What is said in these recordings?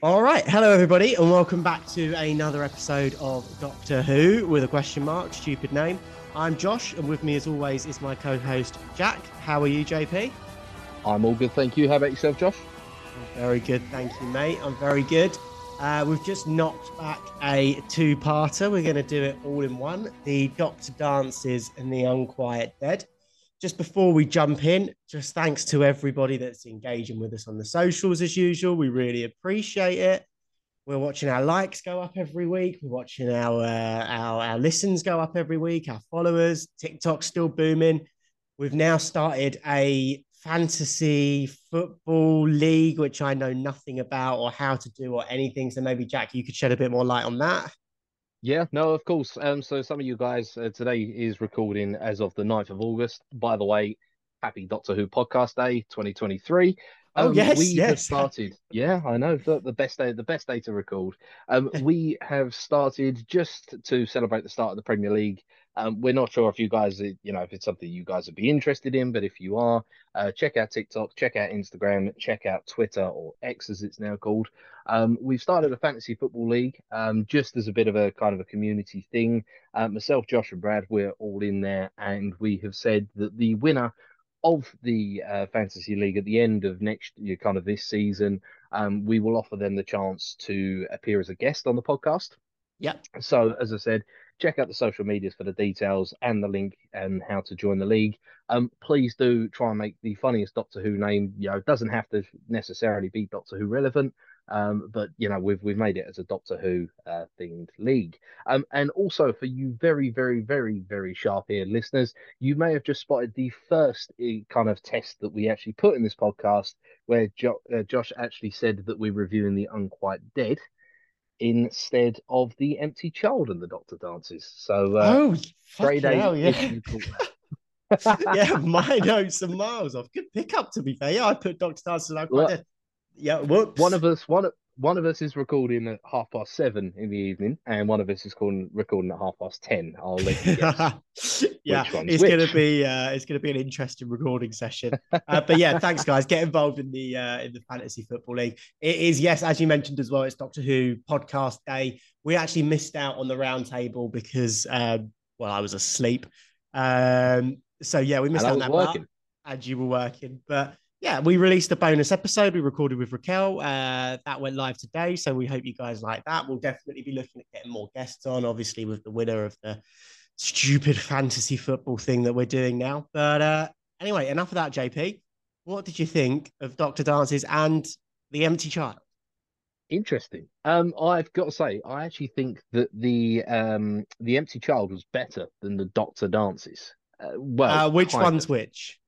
All right. Hello, everybody, and welcome back to another episode of Doctor Who with a question mark, stupid name. I'm Josh, and with me, as always, is my co host, Jack. How are you, JP? I'm all good, thank you. How about yourself, Josh? I'm very good, thank you, mate. I'm very good. Uh, we've just knocked back a two parter. We're going to do it all in one the Doctor Dances and the Unquiet Dead just before we jump in, just thanks to everybody that's engaging with us on the socials as usual. We really appreciate it. We're watching our likes go up every week. We're watching our uh, our our listens go up every week. Our followers, TikTok's still booming. We've now started a fantasy football league, which I know nothing about or how to do or anything. So maybe Jack, you could shed a bit more light on that. Yeah, no, of course. Um, so some of you guys uh, today is recording as of the 9th of August. By the way, happy Doctor Who podcast day 2023. Um, oh yes, we yes. have started. Yeah, I know the, the best day, the best day to record. Um, we have started just to celebrate the start of the Premier League. Um, we're not sure if you guys, you know, if it's something you guys would be interested in, but if you are, uh, check out TikTok, check out Instagram, check out Twitter or X as it's now called. Um, we've started a fantasy football league um, just as a bit of a kind of a community thing. Uh, myself, Josh, and Brad, we're all in there, and we have said that the winner of the uh, fantasy league at the end of next year, kind of this season, um, we will offer them the chance to appear as a guest on the podcast. Yep. So, as I said, check out the social medias for the details and the link and how to join the league. Um, please do try and make the funniest Doctor Who name. You know, it doesn't have to necessarily be Doctor Who relevant. Um, but you know, we've we've made it as a Doctor Who uh, themed league. Um, and also for you very, very, very, very sharp-eared listeners, you may have just spotted the first eh, kind of test that we actually put in this podcast, where jo- uh, Josh actually said that we're reviewing the Unquiet Dead instead of the Empty Child and the Doctor Dances. So, uh, oh, eight. Hell, yeah. yeah, my notes are miles off. Good pickup, to be fair. Yeah, I put Doctor Dances and Unquiet Dead. Yeah, whoops. One of us, one one of us is recording at half past seven in the evening, and one of us is calling, recording at half past ten. I'll let you guess. yeah, it's which. gonna be uh, it's gonna be an interesting recording session. Uh, but yeah, thanks guys. Get involved in the uh, in the fantasy football league. It is yes, as you mentioned as well. It's Doctor Who podcast day. We actually missed out on the roundtable because um, well, I was asleep. Um, so yeah, we missed and out on that working. part, and you were working, but yeah, we released a bonus episode. We recorded with Raquel. Uh, that went live today. So we hope you guys like that. We'll definitely be looking at getting more guests on, obviously, with the winner of the stupid fantasy football thing that we're doing now. But uh, anyway, enough of that, JP. What did you think of Dr. Dances and The Empty Child? Interesting. Um, I've got to say, I actually think that the um, the Empty Child was better than the Doctor Dances. Uh, well, uh, which one's of. which?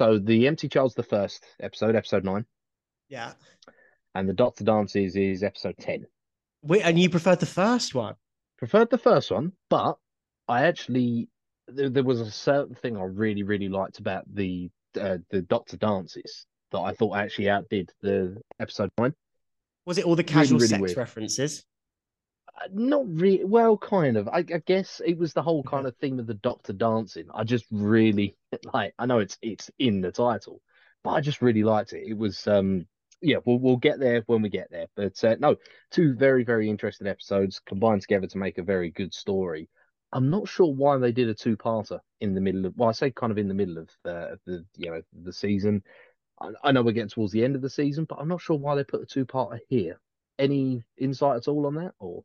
So the Empty Child's the first episode, episode nine. Yeah. And the Doctor Dances is episode ten. Wait, and you preferred the first one? Preferred the first one, but I actually there, there was a certain thing I really really liked about the uh, the Doctor Dances that I thought actually outdid the episode nine. Was it all the casual really, really sex weird. references? Not really well kind of. I, I, guess it was the whole kind of theme of the doctor dancing. I just really like i know it's it's in the title but i just really liked it. It was um yeah we'll, we'll get there when we get there. But uh, no two very very interesting episodes combined together to make a very good story. I'm not sure why they did a two-parter in the middle of well i say kind of in the middle of uh, the you know the season. I, I know we're getting towards the end of the season but i'm not sure why they put a two-parter here. Any insight at all on that or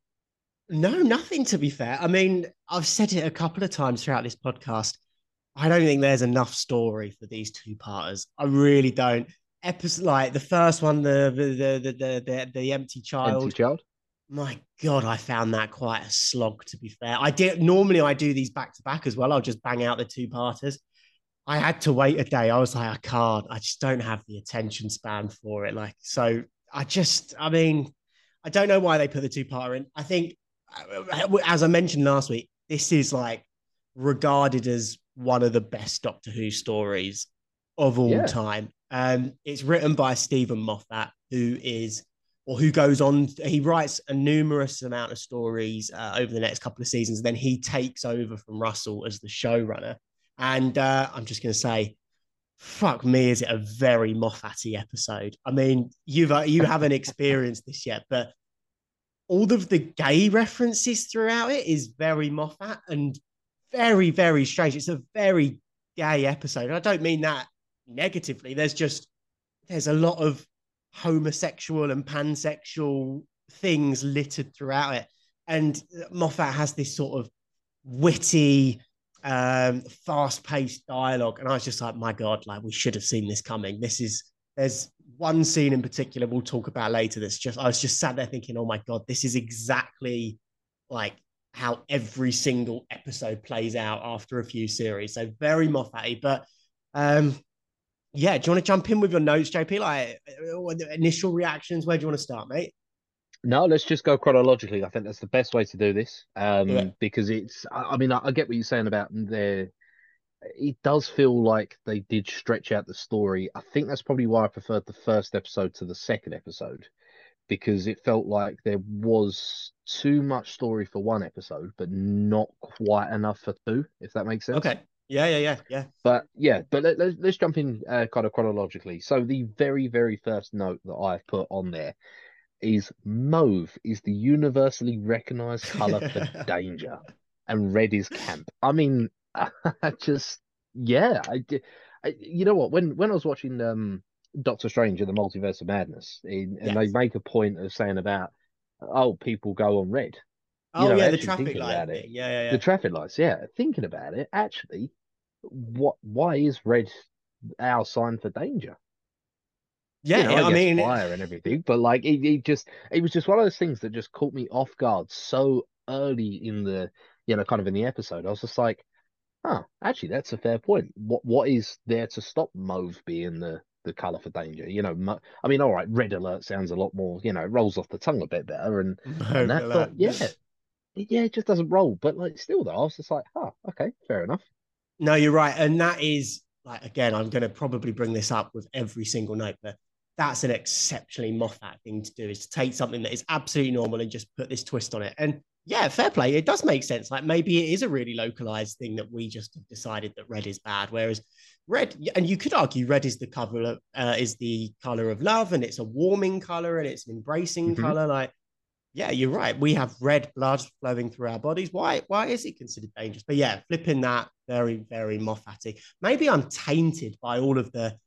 no, nothing to be fair. I mean, I've said it a couple of times throughout this podcast. I don't think there's enough story for these two parters. I really don't. Episode like the first one, the the the the the, the empty child. Empty child. My God, I found that quite a slog. To be fair, I did normally I do these back to back as well. I'll just bang out the two parters. I had to wait a day. I was like, I can't. I just don't have the attention span for it. Like, so I just, I mean, I don't know why they put the two parter in. I think as I mentioned last week, this is like regarded as one of the best Doctor Who stories of all yeah. time. Um, it's written by Steven Moffat, who is or who goes on. He writes a numerous amount of stories uh, over the next couple of seasons. Then he takes over from Russell as the showrunner. And uh, I'm just going to say, fuck me, is it a very Moffatty episode? I mean, you've uh, you haven't experienced this yet, but all of the gay references throughout it is very Moffat and very very strange. It's a very gay episode. I don't mean that negatively. There's just there's a lot of homosexual and pansexual things littered throughout it, and Moffat has this sort of witty um, fast-paced dialogue, and I was just like, my god, like we should have seen this coming. This is there's one scene in particular we'll talk about later. That's just I was just sat there thinking, oh my god, this is exactly like how every single episode plays out after a few series. So very Moffat, but um, yeah, do you want to jump in with your notes, JP? Like uh, initial reactions? Where do you want to start, mate? No, let's just go chronologically. I think that's the best way to do this. Um, yeah. because it's, I, I mean, I, I, get what you're saying about there. It does feel like they did stretch out the story. I think that's probably why I preferred the first episode to the second episode, because it felt like there was too much story for one episode, but not quite enough for two, if that makes sense. Okay. Yeah, yeah, yeah, yeah. But yeah, but let, us let's jump in uh, kind of chronologically. So the very, very first note that I've put on there is mauve is the universally recognized color for danger, and red is camp. I mean, I just yeah, I, I you know what when when I was watching um Doctor Strange and the Multiverse of Madness, in, and yes. they make a point of saying about oh people go on red. Oh you know, yeah, the traffic light. It, yeah, yeah, yeah. The traffic lights. Yeah, thinking about it, actually, what? Why is red our sign for danger? Yeah, you know, I, I mean, fire and everything, but like it, it just it was just one of those things that just caught me off guard so early in the you know kind of in the episode. I was just like, huh, actually that's a fair point. What what is there to stop mauve being the the color for danger? You know, mo- I mean, all right, red alert sounds a lot more you know rolls off the tongue a bit better, and, and that thought, yeah, yeah, it just doesn't roll. But like still though, I was just like, huh, okay, fair enough. No, you're right, and that is like again, I'm going to probably bring this up with every single note, but that's an exceptionally Moffat thing to do is to take something that is absolutely normal and just put this twist on it. And yeah, fair play. It does make sense. Like maybe it is a really localized thing that we just have decided that red is bad, whereas red, and you could argue red is the color of, uh, is the color of love, and it's a warming color and it's an embracing mm-hmm. color. Like, yeah, you're right. We have red blood flowing through our bodies. Why? Why is it considered dangerous? But yeah, flipping that very, very Moffatty. Maybe I'm tainted by all of the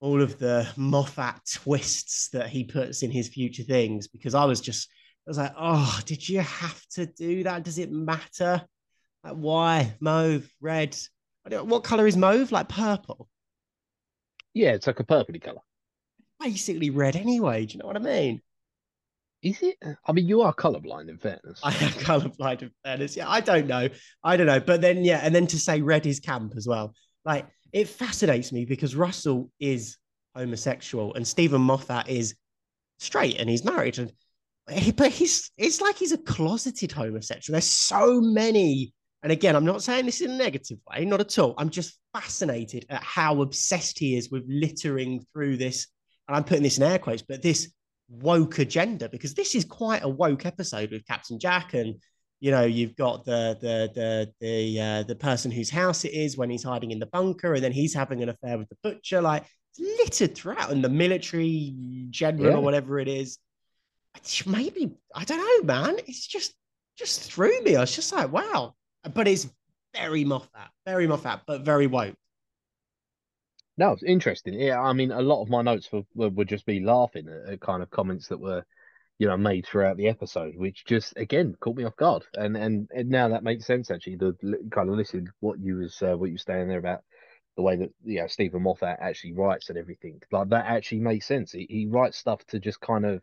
all of the Moffat twists that he puts in his future things because I was just I was like, oh, did you have to do that? Does it matter? Like why mauve, red? what color is mauve? Like purple? Yeah, it's like a purpley color. Basically red anyway. Do you know what I mean? Is it? I mean, you are colorblind in fairness. I am colorblind in fairness. Yeah, I don't know. I don't know. But then, yeah, and then to say red is camp as well. Like, it fascinates me because Russell is homosexual and Steven Moffat is straight and he's married and he, but he's it's like he's a closeted homosexual. There's so many, and again, I'm not saying this in a negative way, not at all. I'm just fascinated at how obsessed he is with littering through this, and I'm putting this in air quotes, but this woke agenda because this is quite a woke episode with Captain Jack and you know you've got the the the the uh, the person whose house it is when he's hiding in the bunker and then he's having an affair with the butcher like it's littered throughout and the military general yeah. or whatever it is maybe i don't know man it's just just threw me i was just like wow but it's very moffat very moffat but very woke no, it's interesting. Yeah, I mean, a lot of my notes were, would just be laughing at, at kind of comments that were you know made throughout the episode, which just again caught me off guard. And and, and now that makes sense actually. The kind of listen what you was uh, what you were saying there about the way that you know Steven Moffat actually writes and everything like that actually makes sense. He, he writes stuff to just kind of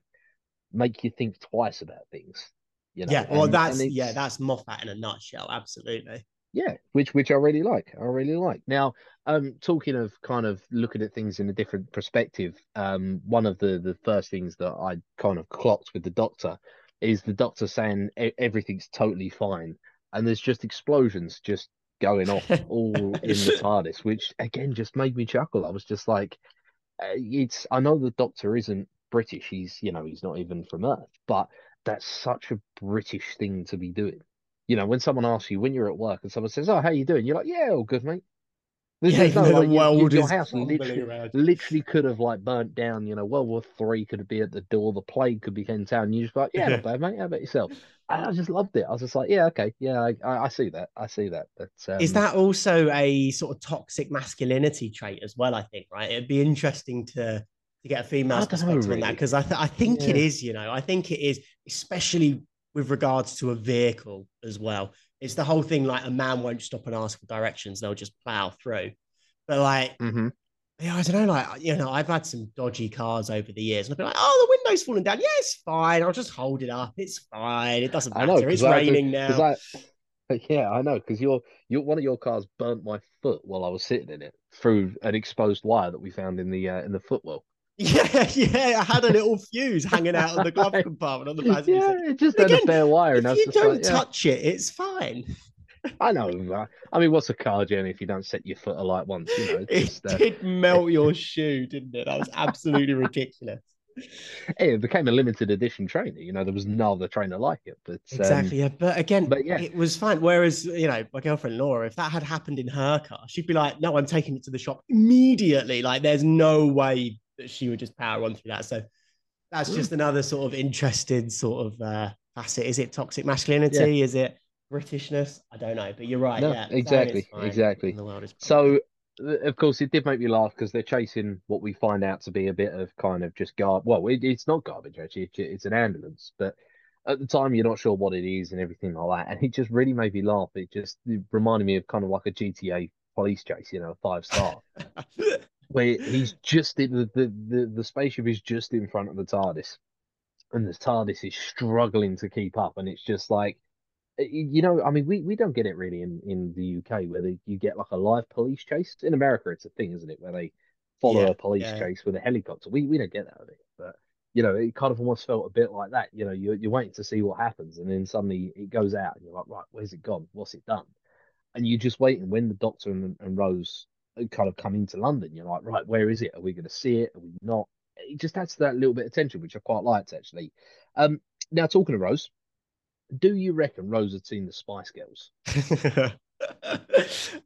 make you think twice about things. You know? Yeah, well, and, that's and yeah, that's Moffat in a nutshell. Absolutely. Yeah, which which I really like. I really like. Now, um, talking of kind of looking at things in a different perspective, um, one of the the first things that I kind of clocked with the doctor is the doctor saying everything's totally fine, and there's just explosions just going off all in the TARDIS, which again just made me chuckle. I was just like, uh, it's. I know the doctor isn't British. He's you know he's not even from Earth, but that's such a British thing to be doing you know, when someone asks you when you're at work and someone says, "Oh, how you doing?" You're like, "Yeah, all good, mate." There's, Yeah, even no, like, the your- your, is house literally, literally could have like burnt down. You know, World War Three could be at the door. The plague could be in town. You just like, yeah, not bad, mate. How about yourself? And I just loved it. I was just like, yeah, okay, yeah, I, I, I see that. I see that. But um, Is that also a sort of toxic masculinity trait as well? I think, right? It'd be interesting to to get a female's know, perspective on that because I th- I think it Yeah. is. You know, I think it is, especially with regards to a vehicle as well. It's the whole thing like a man won't stop and ask for directions; they'll just plow through. But like, Mhm. yeah, I don't know. Like, you know, I've had some dodgy cars over the years, and I've been like, oh, the window's falling down. Yeah, it's fine. I'll just hold it up. It's fine. It doesn't matter. know it's because I had raining now. I, yeah, I know because your your one of your cars burnt my foot while I was sitting in it through an exposed wire that we found in the uh, in the footwell. Yeah, yeah. I had a little fuse hanging out of the glove compartment on the passenger Yeah, it just had Again, a bare wire, and If you don't like, yeah, touch it, it's fine. I know. I mean, what's a car journey if you don't set your foot alight once? You know, It just, uh, did melt your shoe, didn't it? That was absolutely ridiculous. it became a limited edition trainer. You know, there was no other trainer like it. But um, Exactly. Yeah. But again, but yeah. it was fine. Whereas, you know, my girlfriend Laura, if that had happened in her car, she'd be like, no, I'm taking it to the shop immediately. Like, there's no way that she would just power on through that. So that's Mm. just another sort of interested sort of uh, facet. Is it toxic masculinity? Is it Britishness? I don't know. But you're right. No, yeah. exactly, exactly. The world is So, of course, it did make me laugh because they're chasing what we find out to be a bit of kind of just gar. Well, it, it's not garbage actually; it's, it's an ambulance. But at the time, you're not sure what it is and everything like that. And it just really made me laugh. It just it reminded me of kind of like a GTA police chase, you know, five star, where he's just in the the the, the spaceship is just in front of the TARDIS, and the TARDIS is struggling to keep up, and it's just like you know, I mean, we, we don't get it really in, in the UK where they, you get like a live police chase. In America, it's a thing, isn't it? Where they follow Yeah, a police yeah. chase with a helicopter. We we don't get that of it, but you know, it kind of almost felt a bit like that. You know, you're you're waiting to see what happens, and then suddenly it goes out, and you're like, right, where's it gone? What's it done? And you're just waiting when the Doctor and, and Rose kind of come into London. You're like, right, where is it? Are we going to see it? Are we not? It just adds to that little bit of tension, which I quite liked actually. Um, now talking to Rose, do you reckon Rose had seen the Spice Girls?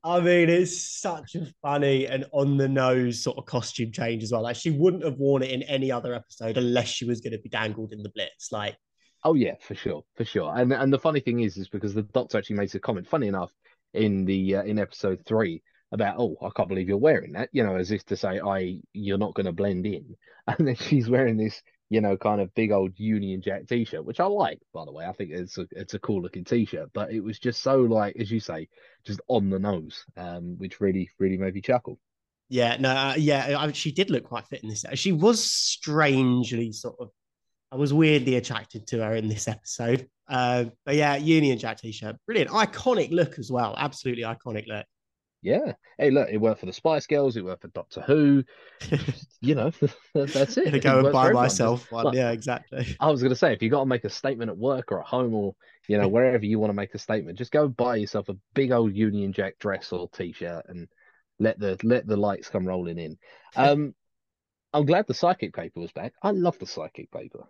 I mean, it's such a funny and on the nose sort of costume change as well. Like she wouldn't have worn it in any other episode unless she was going to be dangled in the blitz. Like, Oh yeah, for sure, for sure. And and the funny thing is, is because the Doctor actually makes a comment, funny enough, in the uh, in episode three about, oh, I can't believe you're wearing that, you know, as if to say, I you're not going to blend in, and then she's wearing this, you know, kind of big old Union Jack t-shirt, which I like, by the way. I think it's a it's a cool looking t-shirt, but it was just so like, as you say, just on the nose, um, which really really made me chuckle. yeah, no, uh, yeah, I, she did look quite fit in this. She was strangely sort of, I was weirdly attracted to her in this episode. Uh, but yeah, Union Jack t-shirt, brilliant, iconic look as well. Absolutely iconic look. Yeah. Hey, look, it worked for the Spice Girls, it worked for Doctor Who. You know, that's it. Gonna It go and buy myself one. like- Yeah, exactly. I was going to say, if you got to make a statement at work or at home or, you know, wherever you want to make a statement, just go buy yourself a big old Union Jack dress or t-shirt and let the let the lights come rolling in. Um, I'm glad the psychic paper was back. I love the psychic paper.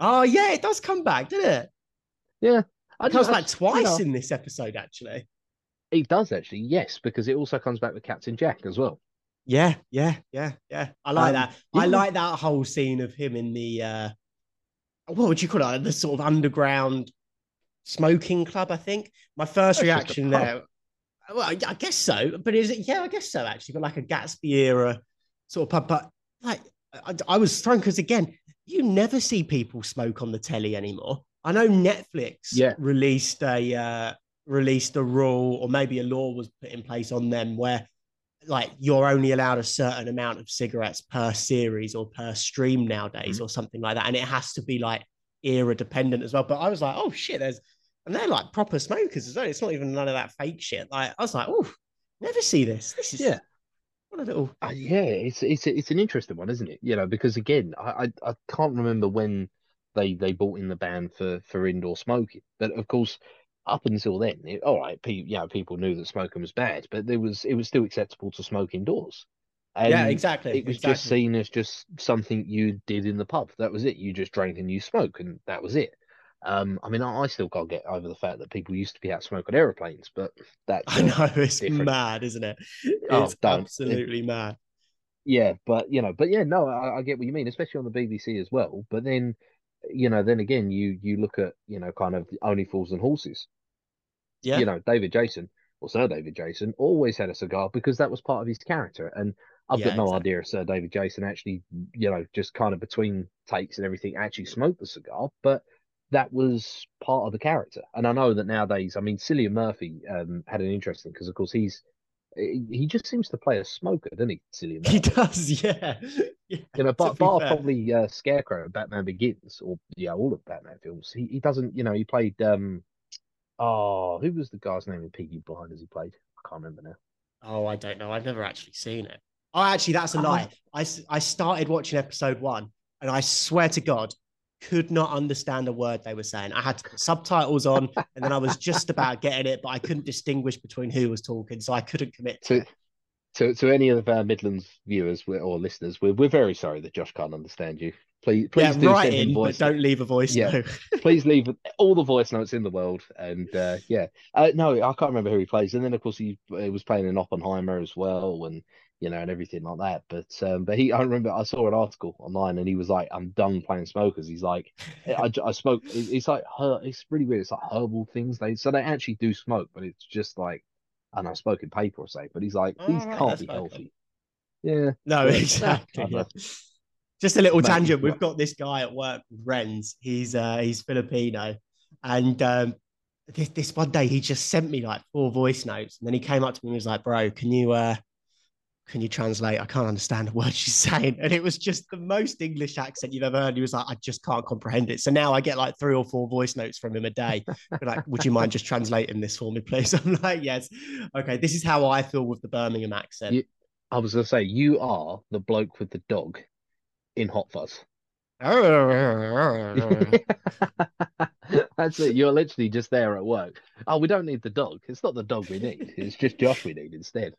Oh yeah, it does come back, doesn't it? Yeah. I It comes back twice you know, in this episode, actually. it does actually, yes, because it also comes back with Captain Jack as well. Yeah, yeah, yeah, yeah. I like Um, that. I like that whole scene of him in the uh what would you call it? The sort of underground smoking club, I think. My first That's reaction there. Well, I I guess so, but is it? Yeah, I guess so. Actually, but like a Gatsby era sort of pub. But like, I, I was thrown because again, you never see people smoke on the telly anymore. I know Netflix Yeah. released a uh, released a rule, or maybe a law was put in place on them where like you're only allowed a certain amount of cigarettes per series or per stream nowadays, or something like that, and it has to be like era dependent as well. But I was like, oh shit, there's and they're like proper smokers as well. It's not even none of that fake shit. Like I was like, oh, never see this. This is Yeah. what a little Uh, yeah, it's it's it's an interesting one, isn't it? You know, because again, I I, I can't remember when they they brought in the ban for for indoor smoking, but of course, up until then, it, all right, pe you know, people knew that smoking was bad, but there was it was still acceptable to smoke indoors. And yeah, exactly. It was exactly. just seen as just something you did in the pub. That was it. You just drank and you smoke, and that was it. Um, I mean, I, I still can't get over the fact that people used to be out smoking aeroplanes, but that's I know it's different. mad, isn't it? Oh, It's. It- absolutely mad. yeah, but you know, but yeah, no, I, I get what you mean, especially on the BBC as well. But then, you know, then again, you you look at you know, kind of only fools and horses. Yeah. You know, David Jason or Sir David Jason always had a cigar because that was part of his character, and I've Yeah, got no exactly. idea if Sir David Jason actually, you know, just kind of between takes and everything, actually smoked the cigar, but that was part of the character. And I know that nowadays, I mean, Cillian Murphy um, had an interesting because, of course, he's he just seems to play a smoker, doesn't he, Cillian He does, yeah. yeah You know, but bar probably uh, Scarecrow, Batman Begins, or yeah, all of Batman films. He he doesn't, you know, he played um, oh, who was the guy's name in Peaky Blinders? He played, I can't remember now. Oh, I don't know. I've never actually seen it. Oh, actually, that's a Oh. lie. I started watching episode one, and I swear to God, could not understand a word they were saying. I had to put subtitles on, and then I was just about getting it, but I couldn't distinguish between who was talking, so I couldn't commit to To to to any of our Midlands viewers or listeners, we're we're very sorry that Josh can't understand you. Please please Yeah, do write in, but voice. don't leave a voice Yeah. note. Please leave all the voice notes in the world, and uh, yeah, uh, no, I can't remember who he plays. And then of course he, he was playing in Oppenheimer as well, and you know, and everything like that. But um, but he, I remember I saw an article online, and he was like, "I'm done playing smokers." He's like, "I, I smoke." it- It's like her. It's really weird. It's like herbal things. They so they actually do smoke, but it's just like, and I don't paper or something. But he's like, these right, can't that's be quite cool. healthy. Yeah, No, exactly. Yeah. Just a little Mate, tangent. We've got this guy at work, Renz. He's uh, he's Filipino, and um, this this one day he just sent me like four voice notes, and then he came up to me and was like, "Bro, can you uh, can you translate? I can't understand a word she's saying." And it was just the most English accent you've ever heard. He was like, "I just can't comprehend it." So now I get like three or four voice notes from him a day. Like, "Would you mind just translating this for me, please?" I'm like, "Yes, okay." This is how I feel with the Birmingham accent. You- I was gonna say you are the bloke with the dog in Hot Fuzz. That's it. You're literally just there at work. Oh, we don't need the dog. It's not the dog we need. It's just Josh we need instead.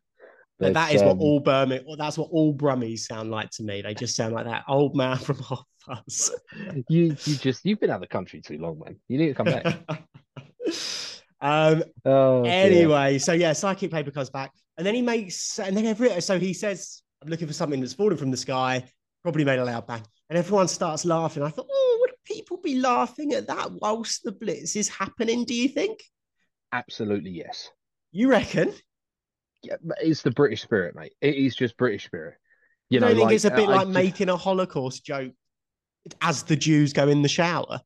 But that is what um, all Birmingham, well, that's what all Brummies sound like to me. They just sound like that old man from Hot Fuzz. you you just you've been out of the country too long, man. You need to come back. um, Oh, dear. anyway, so yeah, Psychic Paper comes back, and then he makes, and then every, so he says, "I'm looking for something that's fallen from the sky." Probably made a loud bang, and everyone starts laughing. I thought, oh, would people be laughing at that whilst the blitz is happening? Do you think? absolutely yes. You reckon? Yeah, it's the British spirit, mate. It is just British spirit. You know, don't think like, it's a bit I like just- making a Holocaust joke as the Jews go in the shower?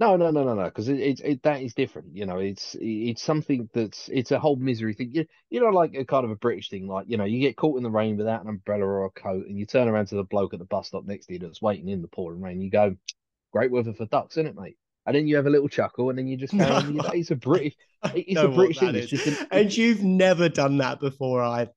No, no, no, no, no, because it, it, it that is different. You know, it's it's something that's it's a whole misery thing. You, you know, like a kind of a British thing, like you know, you get caught in the rain without an umbrella or a coat, and you turn around to the bloke at the bus stop next to you that's waiting in the pouring rain. You go, "Great weather for ducks, isn't it, mate?" And then you have a little chuckle, and then you just carry on with your No. day. It's a British, It's a British thing, it's just an- and you've never done that before either.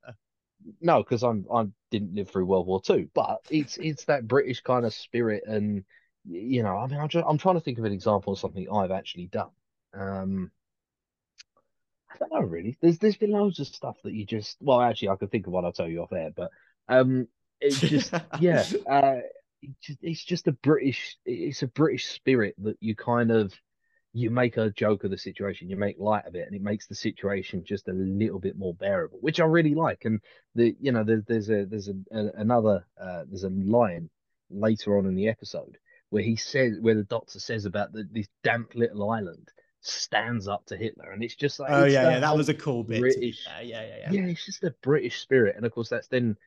no, because I'm I didn't live through World War Two, but it's it's that British kind of spirit, and you know, I mean, I'm just, I'm trying to think of an example of something I've actually done. Um, I don't know really. There's there's been loads of stuff that you just well, actually, I could think of one. I'll tell you off air, but um, it just yeah, uh, it's just a British, it's a British spirit that you kind of you make a joke of the situation, you make light of it, and it makes the situation just a little bit more bearable, which I really like. And the you know there's there's a there's a, a another uh, there's a line later on in the episode where he says where the doctor says about the, this damp little island stands up to Hitler, and it's just like Oh yeah, yeah, that was a cool bit. British-. Yeah, yeah, yeah. yeah, it's just the British spirit, and of course that's then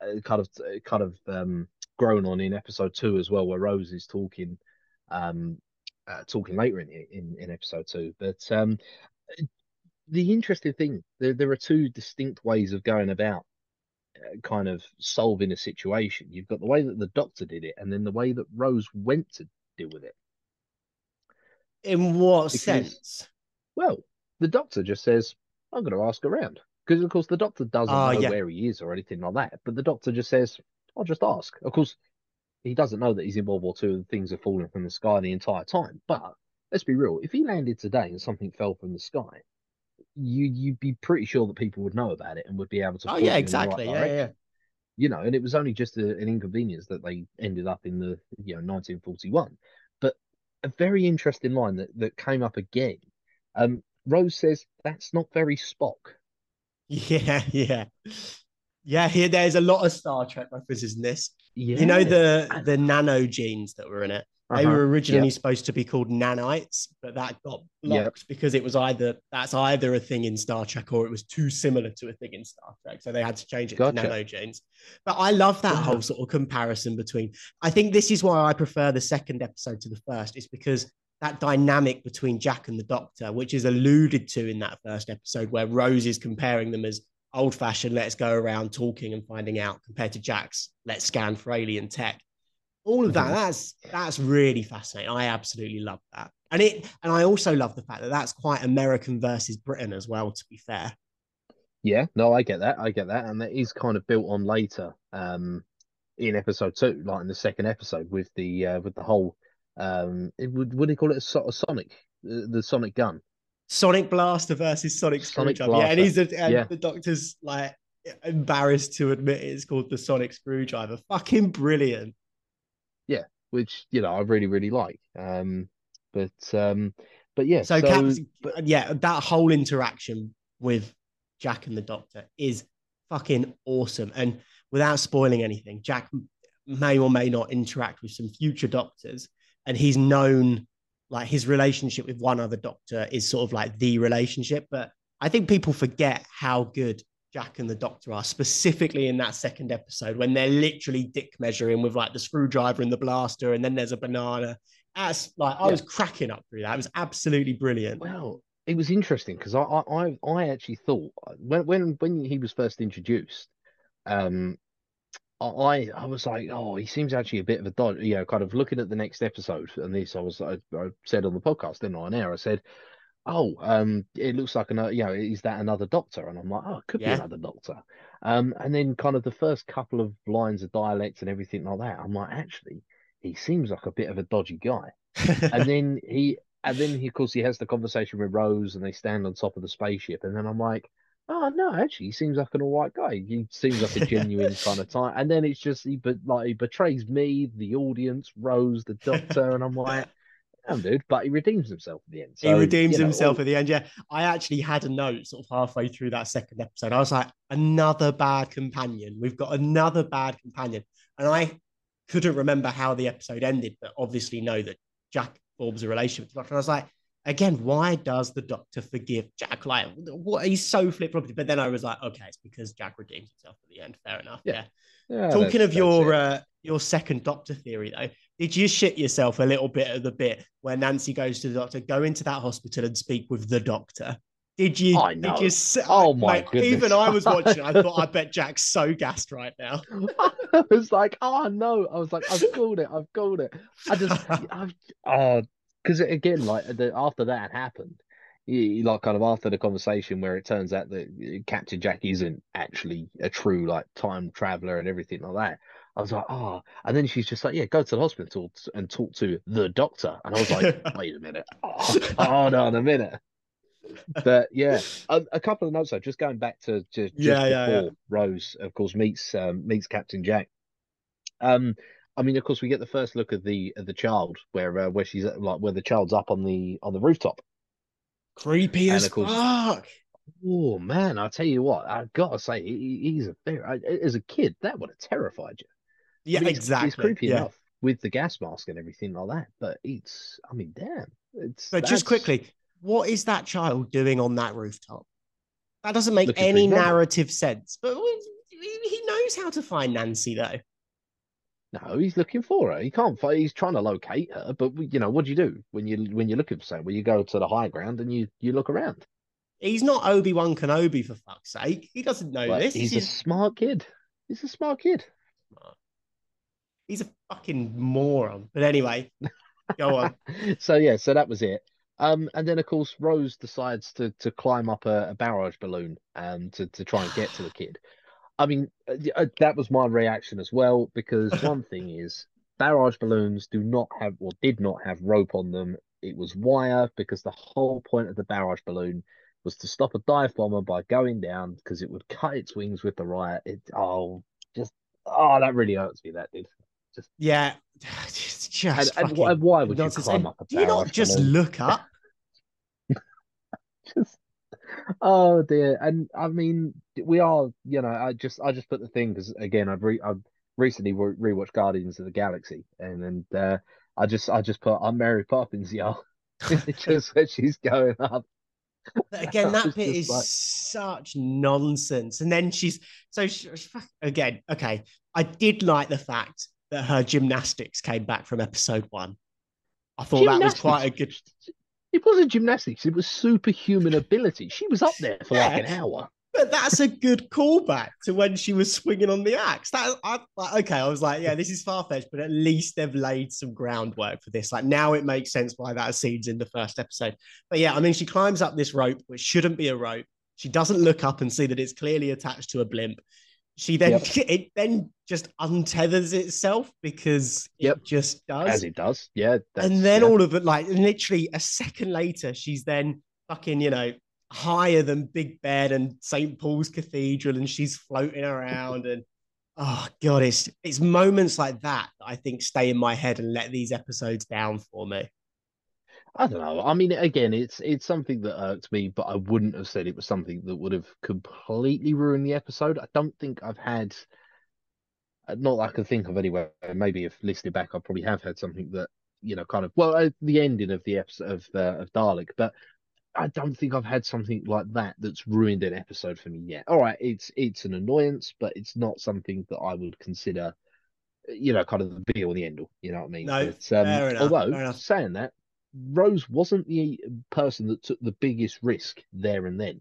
uh, kind of uh, kind of um, grown on in episode two as well, where Rose is talking, um, uh, talking later in, in in episode two. But um, the interesting thing, there there are two distinct ways of going about uh, kind of solving a situation. You've got the way that the Doctor did it, and then the way that Rose went to deal with it. In what Because- sense? Well, the Doctor just says, "I'm going to ask around." Because of course the Doctor doesn't Ah, know yeah. where he is or anything like that. But the Doctor just says, "I'll just ask." Of course, he doesn't know that he's in World War Two and things are falling from the sky the entire time. But let's be real: if he landed today and something fell from the sky, you you'd be pretty sure that people would know about it and would be able to. Oh yeah, the right exactly. Yeah, direction. yeah. You know, and it was only just a, an inconvenience that they ended up in the you know 1941. But a very interesting line that, that came up again. Um, Rose says that's not very Spock. Yeah, yeah, yeah. Here, there's a lot of Star Trek references in this. You know the the nanogenes that were in it. They Uh-huh, were originally yeah. supposed to be called nanites, but that got blocked because it was either that's either a thing in Star Trek or it was too similar to a thing in Star Trek, so they had to change it Gotcha. to nanogenes. But I love that Wow. whole sort of comparison between. I think this is why I prefer the second episode to the first. Is because that dynamic between Jack and the Doctor, which is alluded to in that first episode, where Rose is comparing them as old fashioned, let's go around talking and finding out, compared to Jack's, let's scan for alien tech. All of that, Mhm. that's that's really fascinating. I absolutely love that. And it and I also love the fact that that's quite American versus Britain as well, to be fair. Yeah, no, I get that. I get that. And that is kind of built on later um in episode two, like in the second episode with the uh, with the whole um it would would they call it a of sonic the, the sonic gun. Sonic Blaster versus Sonic Sonic Screwdriver. Yeah, and he's a, and Yeah. the doctor's like embarrassed to admit it's called the Sonic Screwdriver. Fucking brilliant. Yeah, which you know I really really like. Um, but um, but yeah, So, so, yeah, that whole interaction with Jack and the Doctor is fucking awesome. And without spoiling anything, Jack may or may not interact with some future doctors, and he's known like his relationship with one other doctor is sort of like the relationship. But I think people forget how good Jack and the Doctor are, specifically in that second episode when they're literally dick measuring with like the screwdriver and the blaster, and then there's a banana. That's like I Yeah. was cracking up through that. It was absolutely brilliant. well, it was interesting because I, I I I actually thought when when when he was first introduced, um, I I was like, oh, he seems actually a bit of a dodge. You know, kind of looking at the next episode and this, I was I, I said on the podcast, didn't I? On air, I said. Oh, um, it looks like another, you know, is that another doctor? And I'm like, oh, it could Yeah. be another doctor. Um, and then kind of the first couple of lines of dialect and everything like that, I'm like, actually, he seems like a bit of a dodgy guy. And then he, and then he, of course, he has the conversation with Rose, and they stand on top of the spaceship. And then I'm like, oh no, actually, he seems like an all right guy. He seems like a genuine kind of type. And then it's just he, but like he betrays me, the audience, Rose, the Doctor, and I'm like, damn, dude. But he redeems himself at the end. he redeems you know, himself all- at the end. Yeah, I actually had a note sort of halfway through that second episode. I was like, another bad companion. We've got another bad companion, and I couldn't remember how the episode ended, but obviously know that Jack forms a relationship with the Doctor. And I was like, again, why does the Doctor forgive Jack? Like, what? He's so flip floppy. But then I was like, okay, it's because Jack redeems himself at the end. Fair enough. Yeah. yeah. Yeah, Talking of your uh, your second Doctor theory, though, did you shit yourself a little bit at the bit where Nancy goes to the doctor, go into that hospital and speak with the doctor? Did you? I Did know. you? Oh, my mate, goodness. Even I was watching. I thought, I bet Jack's so gassed right now. I was like, oh no. I was like, I've called it. I've called it. I just, I've, oh, because again, like the, after that happened, like kind of after the conversation where it turns out that uh, Captain Jack isn't actually a true like time traveler and everything like that. I was like, oh, and then she's just like, yeah, go to the hospital and talk to the doctor. And I was like, wait a minute, oh, hold on a minute. But yeah, a, a couple of notes though, just going back to, to just Yeah, yeah, yeah. Rose, of course, meets um, meets Captain Jack. Um, I mean, of course, we get the first look of the of the child where uh, where she's at, like where the child's up on the on the rooftop. Creepy And as course- fuck. Oh man, I tell you what, I gotta say, he, he's a very as a kid that would have terrified you. Yeah, I mean, exactly. he's creepy yeah. enough with the gas mask and everything like that, but it's, I mean, damn, it's. But just quickly, what is that child doing on that rooftop? That doesn't make Looking any narrative sense. But he knows how to find Nancy, though. No, he's looking for her. He can't find. He's trying to locate her, but you know what do you do when you when you're looking for someone? Well, you go to the high ground and you you look around. He's not Obi Wan Kenobi for fuck's sake. He doesn't know But this. he's a smart kid. He's a smart kid. he's a fucking moron. But anyway, go on. so yeah, so that was it. Um, and then of course Rose decides to to climb up a, a barrage balloon um to to try and get to the kid. I mean, uh, uh, that was my reaction as well because one thing is barrage balloons do not have or did not have rope on them. It was wire because the whole point of the barrage balloon was to stop a dive bomber by going down because it would cut its wings with the riot. It oh just oh that really hurts me that did. Just yeah, just, just and, and why, would you climb up a Do you not just Shalom? look up? just oh dear and i mean we are you know i just i just put the thing because again i've re i've recently re- rewatched guardians of the galaxy and and uh i just i just put i'm mary poppins y'all just where she's going up But again, that bit is like- such nonsense. And then she's so she, again, okay. I did like the fact that her gymnastics came back from episode one. I thought that was quite a good. It wasn't gymnastics it was superhuman ability she was up there for like an hour But that's a good callback to when she was swinging on the axe. That I like, okay, I was like, yeah, this is far fetched, but at least they've laid some groundwork for this. Like now, it makes sense why that scene's in the first episode. But yeah, I mean, she climbs up this rope, which shouldn't be a rope. She doesn't look up and see that it's clearly attached to a blimp. She then Yep. it then just untethers itself because Yep. it just does. as it does yeah and then yeah. all of it, like literally a second later, she's then fucking, you know, higher than Big Ben and St. Paul's Cathedral, and she's floating around. And oh god, it's it's moments like that that I think stay in my head and let these episodes down for me. I don't know. I mean, again, it's it's something that irked me, but I wouldn't have said it was something that would have completely ruined the episode. I don't think I've had, uh, not that I can think of anywhere. Maybe if listed back, I probably have had something that you know, kind of well, uh, the ending of the episode of uh, of Dalek, but I don't think I've had something like that that's ruined an episode for me yet. All right, it's it's an annoyance, but it's not something that I would consider, you know, kind of the be all and the end all. You know what I mean? No, But, um, fair enough, although fair enough. saying that, Rose wasn't the person that took the biggest risk there and then.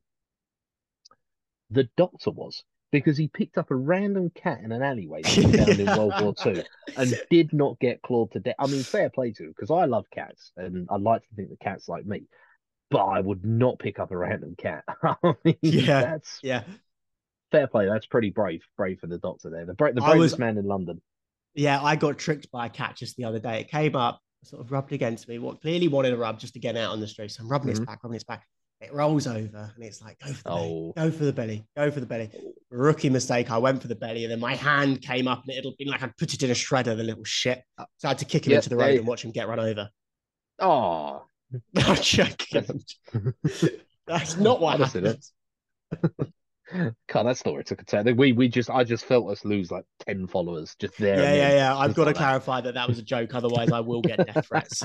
The Doctor was because he picked up a random cat in an alleyway that he found in World War Two and did not get clawed to death. I mean, fair play to him because I love cats and I like to think the cats like me, but I would not pick up a random cat. I mean, Yeah. that's Yeah, fair play. That's pretty brave, brave for the Doctor there. The, bra- the I was- bravest man in London. yeah. I got tricked by a cat just the other day. It came up, sort of rubbed against me. What clearly wanted a rub just to get out on the street. So I'm rubbing its Mhm. back, rubbing its back. It rolls over and it's like, go for the belly, Oh. go for the belly, go for the belly. Rookie mistake. I went for the belly and then my hand came up and it'll been like I'd put it in a shredder, the little shit. So I had to kick him Yeah, into the road and watch him get run over. Oh, I'm joking. That's not what Honestly, happened. God, that story took a turn. We we just I just felt us lose like ten followers just there. Yeah, yeah, yeah. I've got to like that. clarify that that was a joke. Otherwise, I will get death threats.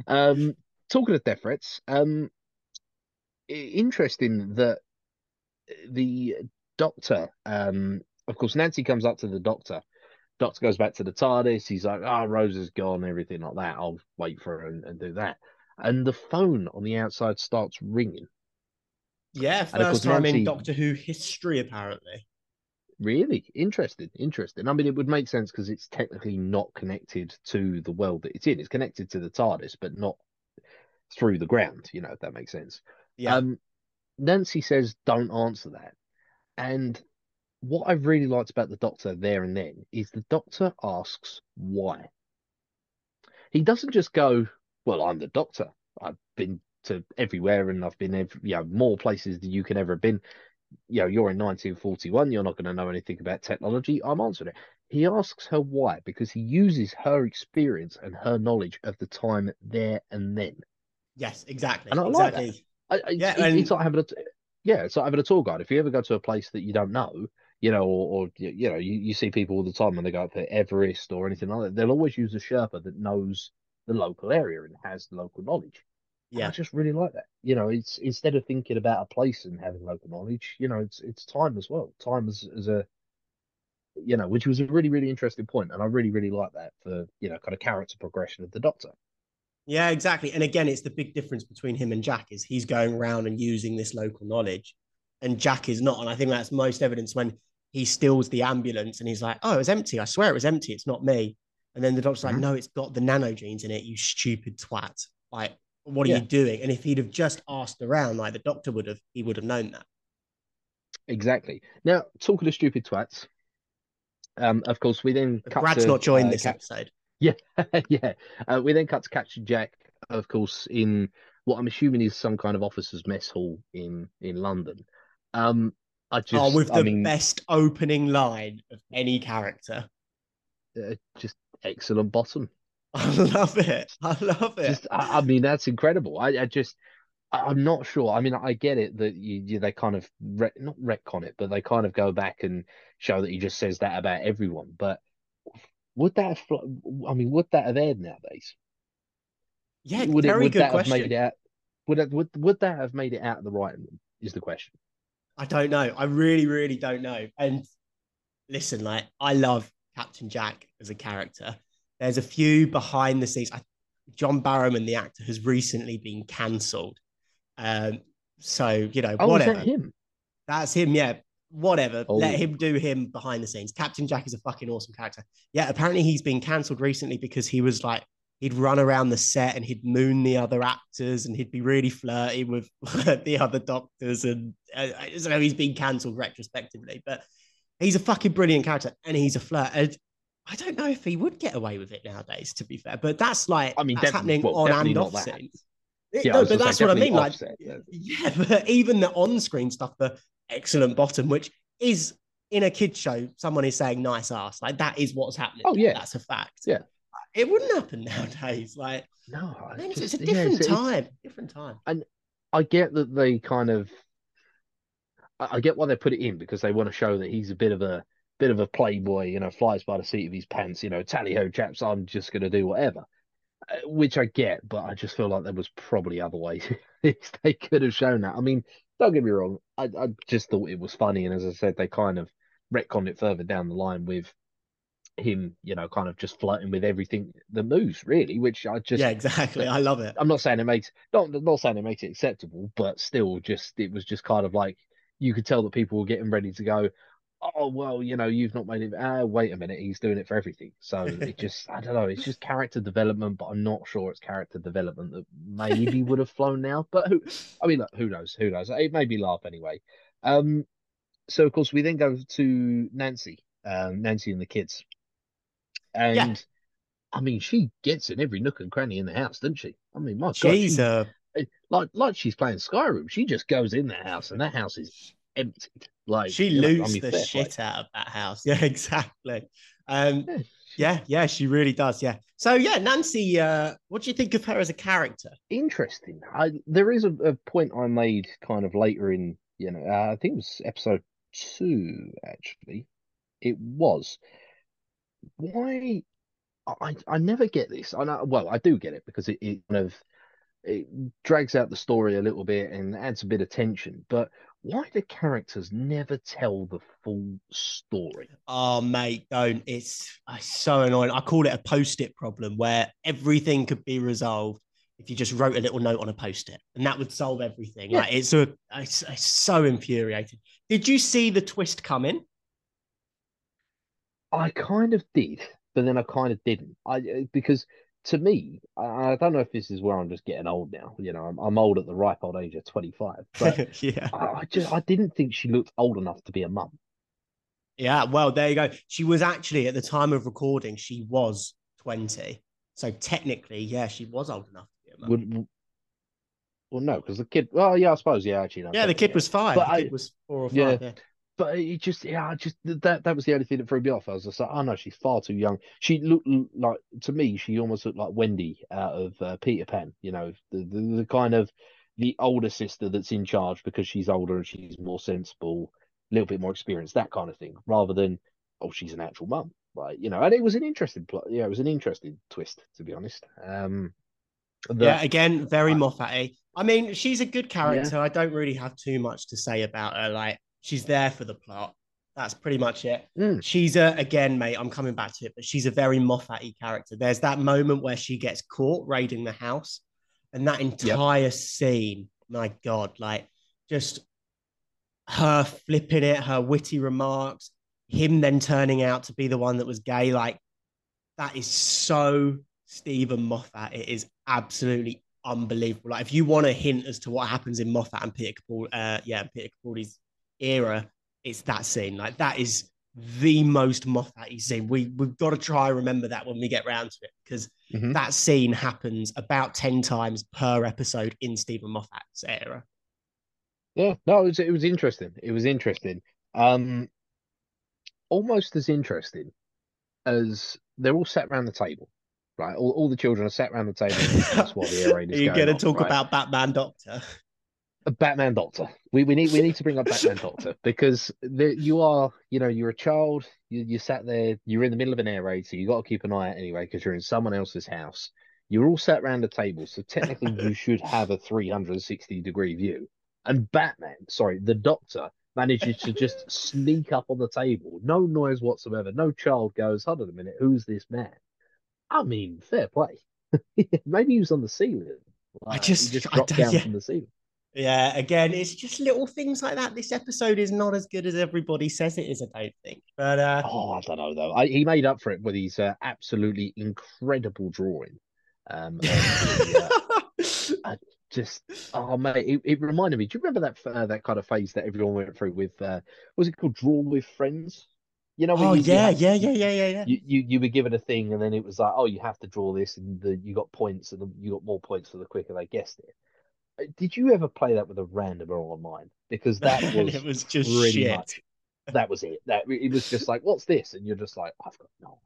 um, talking of death threats, um, interesting that the doctor, um, of course, Nancy comes up to the doctor. Doctor goes back to the TARDIS. He's like, "Ah, Rose is gone. Everything like that. I'll wait for her and, and do that." And the phone on the outside starts ringing. Yeah, And of course, first time in Doctor Who history, apparently. Really interesting, interesting. I mean, it would make sense because it's technically not connected to the world that it's in. It's connected to the TARDIS, but not through the ground. You know, if that makes sense. Yeah, Um, Nancy says, "Don't answer that." And what I really liked about the Doctor there and then is the Doctor asks why. He doesn't just go, "Well, I'm the Doctor. I've been to everywhere, and I've been, ev- you know, more places than you can ever have been." You know, you're in 1941. You're not going to know anything about technology. I'm answering it. He asks her why because he uses her experience and her knowledge of the time there and then. yes, exactly, and I like that. exactly. I, Yeah, it's, and- it's like having a yeah, it's like having a tour guide. If you ever go to a place that you don't know, you know, or, or you you know, you, you see people all the time when they go up to Everest or anything like that, they'll always use a Sherpa that knows the local area and has the local knowledge. And I just really like that. You know, it's instead of thinking about a place and having local knowledge, you know, it's it's time as well. Time as as a you know, which was a really, really interesting point, and I really, really like that for you know, kind of character progression of the Doctor. yeah, exactly. And again, it's the big difference between him and Jack is he's going around and using this local knowledge, and Jack is not. And I think that's most evidence when he steals the ambulance and he's like, "Oh, it was empty. I swear it was empty. It's not me." And then the doctor's like, Mhm. "No, it's got the nanogenes in it. You stupid twat! Like, what are Yeah. you doing?" And if he'd have just asked around, like the doctor would have, he would have known that. Exactly. Now, talking of the stupid twats, um, of course, we then cut Brad's to, not joined uh, this Cap- episode. Yeah, yeah. Uh, we then cut to Captain Jack, of course, in what I'm assuming is some kind of officers' mess hall in in London. Um, I just, oh, with the mean, best opening line of any character. uh, just excellent bottom. I love it. I love it. Just, I, I mean, that's incredible. I, I just, I, am not sure. I mean, I get it that you, you they kind of re, not retcon it, but they kind of go back and show that he just says that about everyone. But would that have, I mean, would that have aired nowadays? Yeah, would very it, would good that question. Have made it out, would, it, would would that have made it out of the writing room? Is the question. I don't know. I really, really don't know. And listen, like I love Captain Jack as a character. There's a few behind the scenes. I, John Barrowman, the actor, has recently been cancelled. Um, so you know, oh, whatever. That him? That's him. Yeah, whatever. Oh. Let him do him behind the scenes. Captain Jack is a fucking awesome character. Yeah, apparently he's been cancelled recently because he was like he'd run around the set and he'd moon the other actors and he'd be really flirty with the other doctors and uh, so he's been cancelled retrospectively but he's a fucking brilliant character and he's a flirt and I don't know if he would get away with it nowadays to be fair but that's like I mean that's happening well, on and off scenes yeah, no, but that's what I mean like yeah. yeah but even the on-screen stuff the excellent bottom which is in a kid show someone is saying nice ass like that is what's happening oh yeah that's a fact yeah it wouldn't happen nowadays. Like no, it's, just, it's a different yeah, it's, time. It's, different time. And I get that they kind of, I, I get why they put it in because they want to show that he's a bit of a bit of a playboy. You know, flies by the seat of his pants. You know, tally ho, chaps. I'm just going to do whatever. Uh, which I get, but I just feel like there was probably other ways they could have shown that. I mean, don't get me wrong. I, I just thought it was funny, and as I said, they kind of retconned it further down the line with him, you know, kind of just flirting with everything that moves, really. Which I just yeah, exactly. I love it. I'm not saying it makes not not saying it makes it acceptable, but still, just it was just kind of like you could tell that people were getting ready to go. Oh well, you know, you've not made it. Ah, wait a minute, he's doing it for everything. So it just, I don't know, it's just character development, but I'm not sure it's character development that maybe would have flown now. But who, I mean, look, who knows? Who knows? It made me laugh anyway. Um, so of course we then go to Nancy, um, Nancy and the kids, and yeah. I mean, she gets in every nook and cranny in the house, doesn't she? I mean, my she's God, she, uh... like like she's playing Skyrim. She just goes in that house, and that house is emptied. Like she loses the shit play. out of that house. Yeah, exactly. Um, yeah. yeah, yeah, she really does. Yeah. So yeah, Nancy, uh, what do you think of her as a character? Interesting. I, there is a, a point I made kind of later in, you know, uh, I think it was episode two actually. It was why I I never get this. I know well, I do get it because it, it kind of it drags out the story a little bit and adds a bit of tension. But why do characters never tell the full story? Oh, mate, don't. It's, it's so annoying. I call it a post-it problem where everything could be resolved if you just wrote a little note on a post-it, and that would solve everything. Yeah. Like it's a, it's, it's so infuriating. Did you see the twist coming? I kind of did, but then I kind of didn't. I uh, because to me, I, I don't know if this is where I'm just getting old now. You know, I'm, I'm old at the ripe old age of 25. But yeah, I, I just I didn't think she looked old enough to be a mum. Yeah, well, there you go. She was actually at the time of recording, she was 20. So technically, yeah, she was old enough to be a mum. Well, no, because the kid. Well, yeah, I suppose. Yeah, actually, no, yeah, the kid was five. But the I, kid was four or five. Yeah. yeah but it just yeah, just that that was the only thing that threw me off. I was just like, oh no, she's far too young. She looked like to me, she almost looked like Wendy out of uh, Peter Pan. You know, the, the, the kind of the older sister that's in charge because she's older and she's more sensible, a little bit more experienced, that kind of thing, rather than oh, she's an actual mum. Like you know, and it was an interesting plot. Yeah, it was an interesting twist to be honest. Um, the, yeah, again, very Moffat. I mean, she's a good character. Yeah. I don't really have too much to say about her. Like, She's there for the plot. That's pretty much it. Mm. She's a again, mate. I'm coming back to it, but she's a very Moffat character. There's that moment where she gets caught raiding the house, and that entire yep. scene. My God, like just her flipping it, her witty remarks, him then turning out to be the one that was gay. Like that is so Steven Moffat. It is absolutely unbelievable. Like if you want a hint as to what happens in Moffat and Peter Capaldi, uh, yeah, Peter Capaldi's era, it's that scene. Like that is the most Moffat scene. We we've got to try and remember that when we get round to it because mm-hmm. that scene happens about ten times per episode in Steven Moffat's era. Yeah, no, it was it was interesting. It was interesting. Um, almost as interesting as they're all sat around the table, right? All, all the children are sat around the table. That's what the air raid is Are you going to talk right? about Batman Doctor? A Batman Doctor. We we need we need to bring up Batman Doctor because the, you are you know you're a child. You you sat there. You're in the middle of an air raid, so you got to keep an eye out anyway because you're in someone else's house. You're all sat around a table, so technically you should have a 360 degree view. And Batman, sorry, the Doctor manages to just sneak up on the table, no noise whatsoever. No child goes, hold on a minute, who's this man? I mean, fair play. Maybe he was on the ceiling. I just- just I dropped don't- down yeah. from the ceiling. Yeah, again, it's just little things like that. This episode is not as good as everybody says it is, I don't think. But uh, Oh, I don't know though. I, he made up for it with his uh, absolutely incredible drawing. Um, the, uh, just oh mate, it, it reminded me. Do you remember that uh, that kind of phase that everyone went through with? Uh, was it called? Draw with friends. You know? oh you- you yeah, yeah, yeah, yeah, yeah, yeah. You, you you were given a thing, and then it was like, oh, you have to draw this, and the, you got points, and the, you got more points for the quicker they guessed it. Uh, Did you ever play that with a randomer online? Because that was it was just shit. much that was it. That it was just like, what's this? And you're just like, I've got no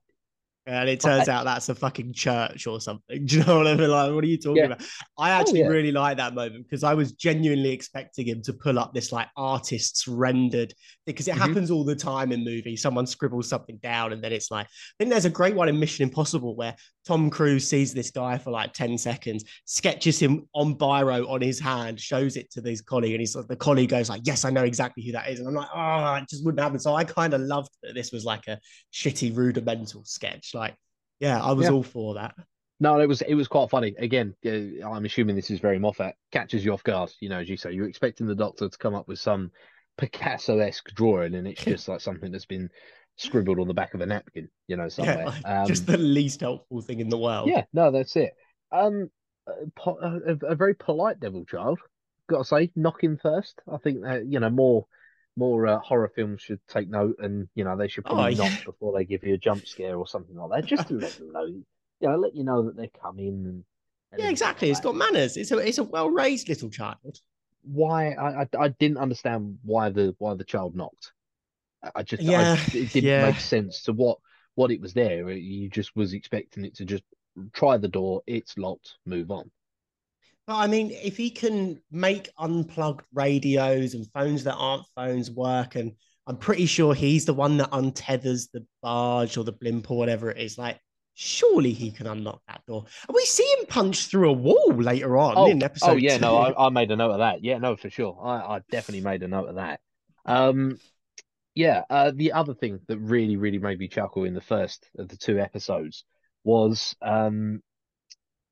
And it turns out that's a fucking church or something. Do you know what I mean? Like, what are you talking Yeah. about? I actually yeah. really like that moment because I was genuinely expecting him to pull up this like artist's rendered because it Mhm. happens all the time in movies. Someone scribbles something down and then it's like, I think there's a great one in Mission Impossible where Tom Cruise sees this guy for like 10 seconds, sketches him on biro on his hand, shows it to his colleague, and he's like, the colleague goes like, Yes, I know exactly who that is. And I'm like, oh, it just wouldn't happen. So I kind of loved that this was like a shitty rudimental sketch. Like, yeah, I was Yeah. all for that. No, it was it was quite funny. Again, I'm assuming this is very Moffat. Catches you off guard, you know, as you say. You're expecting the Doctor to come up with some Picasso-esque drawing, and it's just like something that's been scribbled on the back of a napkin, you know, somewhere. Yeah, like, um, just the least helpful thing in the world. yeah, no, that's it. Um, a, a, a very polite devil child, got to say. Knock him first. I think that you know more more uh, horror films should take note, and you know they should probably Oh, yeah. knock before they give you a jump scare or something like that, just to let them know, you know, let you know that they're coming. And, and Yeah, exactly. like It's got manners. It's a it's a well raised little child. why I, I I didn't understand why the why the child knocked. I- I just Yeah, I, it didn't yeah. make sense to what what it was there. You just was expecting it to just try the door. It's locked. Move on. But I mean, if he can make unplugged radios and phones that aren't phones work, and I'm pretty sure he's the one that untethers the barge or the blimp or whatever it is, like surely he can unlock that door. And we see him punch through a wall later on Oh, in episode. oh yeah, no. I, I made a note of that. Yeah, no, for sure. I, I definitely made a note of that. Um, yeah. Uh, the other thing that really, really made me chuckle in the first of the two episodes was um,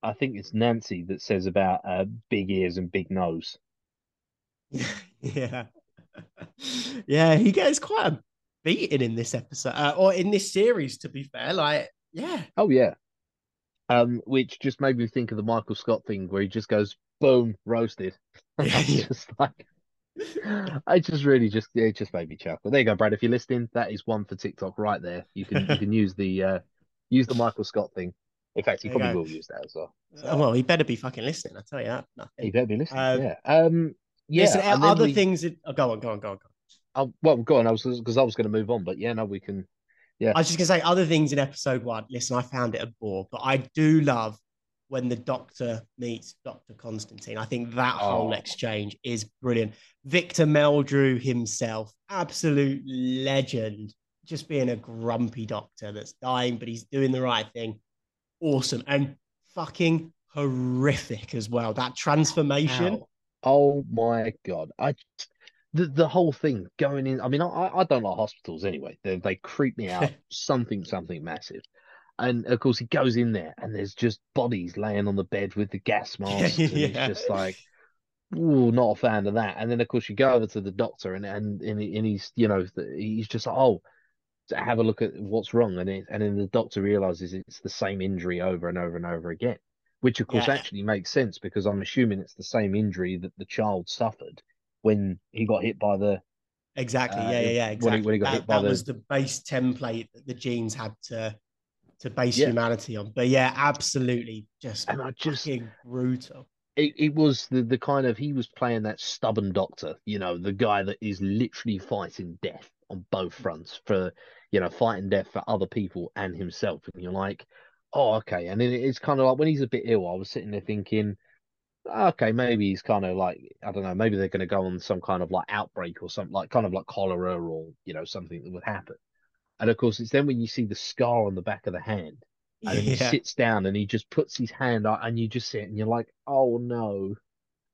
I think it's Nancy that says about uh, big ears and big nose. yeah. yeah, he gets quite a beating in this episode, uh, or in this series, to be fair. Like, yeah. Oh yeah. Um, which just made me think of the Michael Scott thing where he just goes boom roasted. Just like I just really just it just made me chuckle. There you go, Brad. If you're listening, that is one for TikTok right there. You can you can use the uh use the Michael Scott thing. In fact, he There probably will use that as well. Uh, well, he better be fucking listening. I tell you that. He better be listening. Um, yeah. Um. Yeah. Listen, other we- things. That, oh, go on, go on, go on, go on. Oh, well, go on. I was because I was going to move on, but yeah, no, we can. Yeah, I was just gonna say other things in episode one. Listen, I found it a bore, but I do love when the Doctor meets Doctor Constantine. I think that whole Oh. exchange is brilliant. Victor Meldrew himself, absolute legend, just being a grumpy Doctor that's dying, but he's doing the right thing. Awesome and fucking horrific as well. That transformation. Ow. Oh my god! I the the whole thing going in. I mean, I I don't like hospitals anyway. They they creep me out. something something massive. And of course, he goes in there, and there's just bodies laying on the bed with the gas masks, and Yeah. it's just like, ooh, not a fan of that. And then of course, you go over to the doctor, and and and, he, and he's you know he's just like, oh, have a look at what's wrong, and it, and then the doctor realizes it's the same injury over and over and over again, which of course Yeah. actually makes sense because I'm assuming it's the same injury that the child suffered when he got hit by the Exactly. Uh, yeah, yeah, yeah. when he- Exactly. when he got that hit by that the- was the base template that the genes had to to base Yeah. humanity on. But yeah, absolutely, just and I just brutal. it, it was the, the kind of he was playing that stubborn doctor, you know, the guy that is literally fighting death on both fronts for you know fighting death for other people and himself, and you're like, oh okay, and then it's kind of like when he's a bit ill, I was sitting there thinking. Ah, okay, maybe he's kind of like I don't know. Maybe they're going to go on some kind of like outbreak or something like kind of like cholera or you know something that would happen. And of course, it's then when you see the scar on the back of the hand, and then he sits down and he just puts his hand out, and you just sit and you're like, oh no,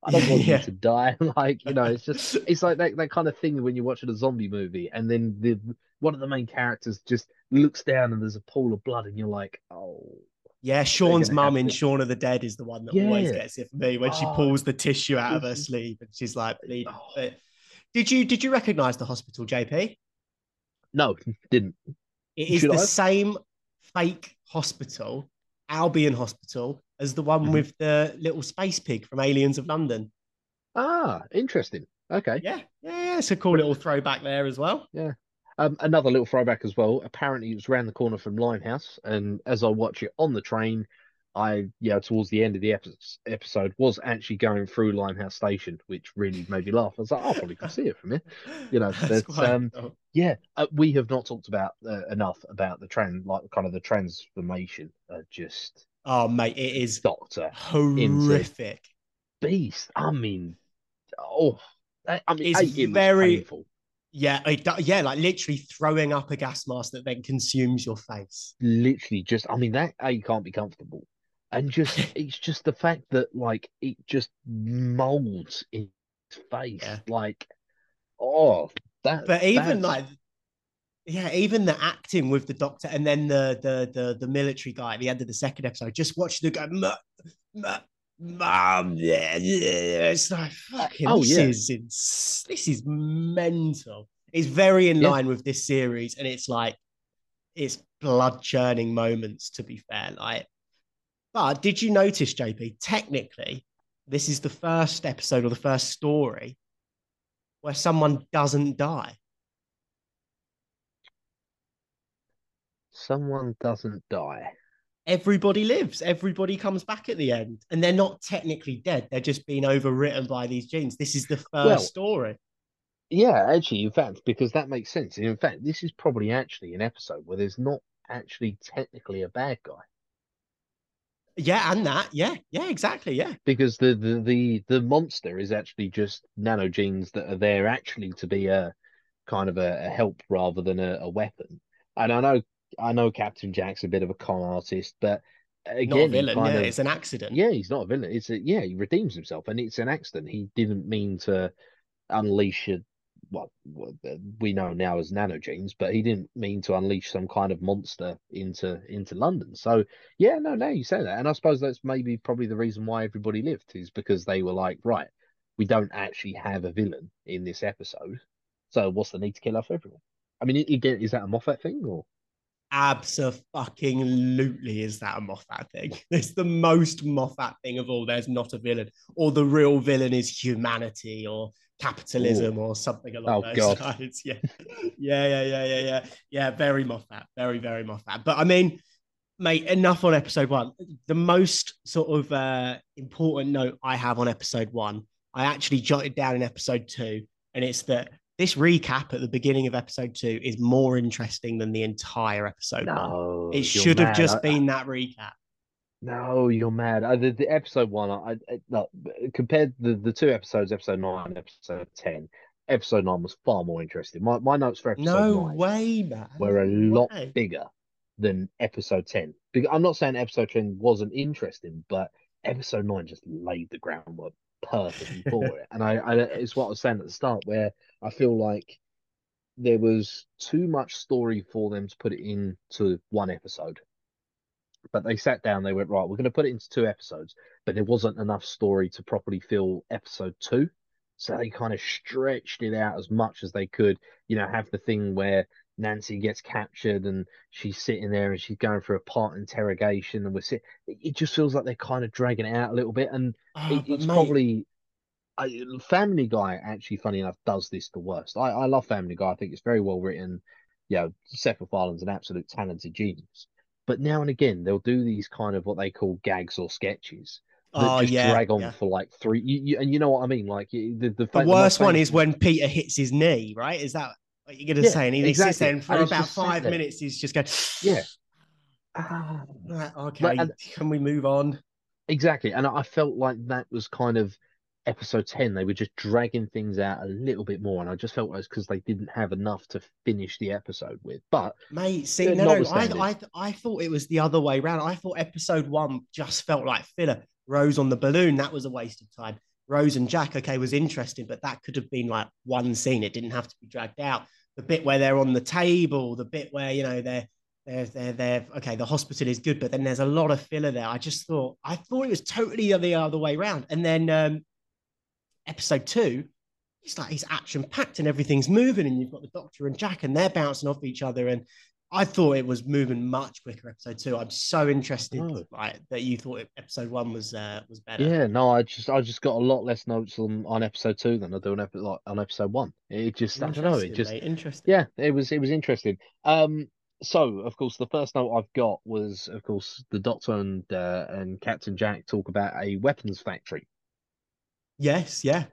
I don't want Yeah. you to die. like you know, it's just it's like that that kind of thing when you're watching a zombie movie, and then the one of the main characters just looks down and there's a pool of blood, and you're like, oh, Yeah, Shaun's mum in Shaun of the Dead is the one that always gets it for me when she Oh, pulls the tissue out of her sleeve and she's like bleeding. Oh. Did you did you recognise the hospital, JP? no, didn't. It is Should the I? same fake hospital, Albion Hospital, as the one Mhm. with the little space pig from Aliens of London. Ah, interesting. Okay. Yeah, yeah, yeah. It's a cool little throwback there as well. Um, another little throwback as well. Apparently, it was around the corner from Limehouse, and as I watch it on the train, I yeah towards the end of the episode was actually going through Limehouse Station, which really made me laugh. I was like, "Oh, I probably can see it from here. You know, but, um, cool. Yeah, uh, we have not talked about uh, enough about the trans, like kind of the transformation. Uh, just oh mate, it is Doctor horrific. Beast. I mean, oh, I, mean, It's it very- painful. Yeah, it, yeah, like literally throwing up a gas mask that then consumes your face. literally just I mean that A can't be comfortable. And just it's just the fact that like it just molds in his face. Yeah. Like oh that But even that's- like, yeah, even the acting with the doctor and then the the the the military guy at the end of the second episode, just watch the guy, "Ma- ma- mom, yeah, yeah." it's like fucking. oh, this yeah. is ins- this is mental. It's very in Yeah. line with this series, and it's like it's blood churning moments. To be fair, like, but did you notice, JP? Technically, this is the first episode or the first story where someone doesn't die. Someone doesn't die. everybody lives everybody comes back at the end and they're not technically dead they're just being overwritten by these genes this is the first Well, story Yeah, actually, in fact, because that makes sense. In fact, this is probably actually an episode where there's not actually technically a bad guy. yeah and that yeah yeah exactly yeah because the the the, the monster is actually just nanogenes that are there actually to be a kind of a, a help rather than a, a weapon. And I know I know Captain Jack's a bit of a con artist, but again, villain yeah of- it's an accident yeah, he's not a villain. It's a yeah, he redeems himself, and it's an accident. He didn't mean to unleash a what, what uh, we know now as nanogenes, but he didn't mean to unleash some kind of monster into into London. So yeah, no, now you say that, and I suppose that's maybe probably the reason why everybody lived is because they were like, right, we don't actually have a villain in this episode, so what's the need to kill off everyone? I mean, again, is that a Moffat thing or? Absolutely, is that a Moffat thing? It's the most Moffat thing of all. There's not a villain, or the real villain is humanity or capitalism or something along Oh, those God. lines. Yeah, yeah, yeah, yeah, yeah, yeah, yeah. Very Moffat, very, very Moffat. But I mean, mate, enough on episode one. The most sort of uh, important note I have on episode one, I actually jotted down in episode two, and it's that this recap at the beginning of episode two is more interesting than the entire episode one. No, It you're should have mad. just I- been that recap. No, you're mad. Uh, the, the episode one, I, I no, compared the the two episodes, episode nine, and episode ten. Episode nine was far more interesting. My my notes for episode No nine way, man. were a lot way. bigger than episode ten. Because I'm not saying episode ten wasn't interesting, but episode nine just laid the groundwork perfectly for it. And I, I, it's what I was saying at the start, where I feel like there was too much story for them to put it into one episode. But they sat down, they went, right, we're going to put it into two episodes, but there wasn't enough story to properly fill episode two. So they kind of stretched it out as much as they could, you know, have the thing where Nancy gets captured and she's sitting there and she's going through a part interrogation and we're sitting, it just feels like they're kind of dragging it out a little bit. And Oh, it, it's mate, probably I, Family Guy. Actually, funny enough, does this the worst. I, I love Family Guy. I think it's very well written. You know, Seth MacFarlane's an absolute talented genius. But now and again, they'll do these kind of what they call gags or sketches that oh just yeah. drag on yeah. for like three. You, you, and you know what I mean? Like the the, The worst one is when Peter hits his knee, right? Is that What you're gonna Yeah, say? And he exactly. sits there and for about five minutes, he's just going, Yeah. ah, okay, and- can we move on? Exactly. And I felt like that was kind of episode 10. They were just dragging things out a little bit more. And I just felt it was because they didn't have enough to finish the episode with. But Mate, see, no, no, I. I, I thought it was the other way around. I thought episode one just felt like filler. Rose on the balloon, that was a waste of time. Rose and Jack, okay, was interesting, but that could have been like one scene. It didn't have to be dragged out. The bit where they're on the table, the bit where you know they're they're they're, they're okay. The hospital is good, but then there's a lot of filler there. I just thought I thought it was totally the other way around. And then um, episode two, it's like he's action packed and everything's moving, and you've got the Doctor and Jack, and they're bouncing off each other. And I thought it was moving much quicker. Episode two, I'm so interested, Oh. like that you thought episode one was uh, was better. yeah, no, I just I just got a lot less notes on, on episode two than I do on, epi- like, on episode one. It just I don't know, it just mate, interesting. yeah, it was it was interesting. Um so of course the first note I've got was of course the Doctor and uh, and Captain Jack talk about a weapons factory. Yes, yeah.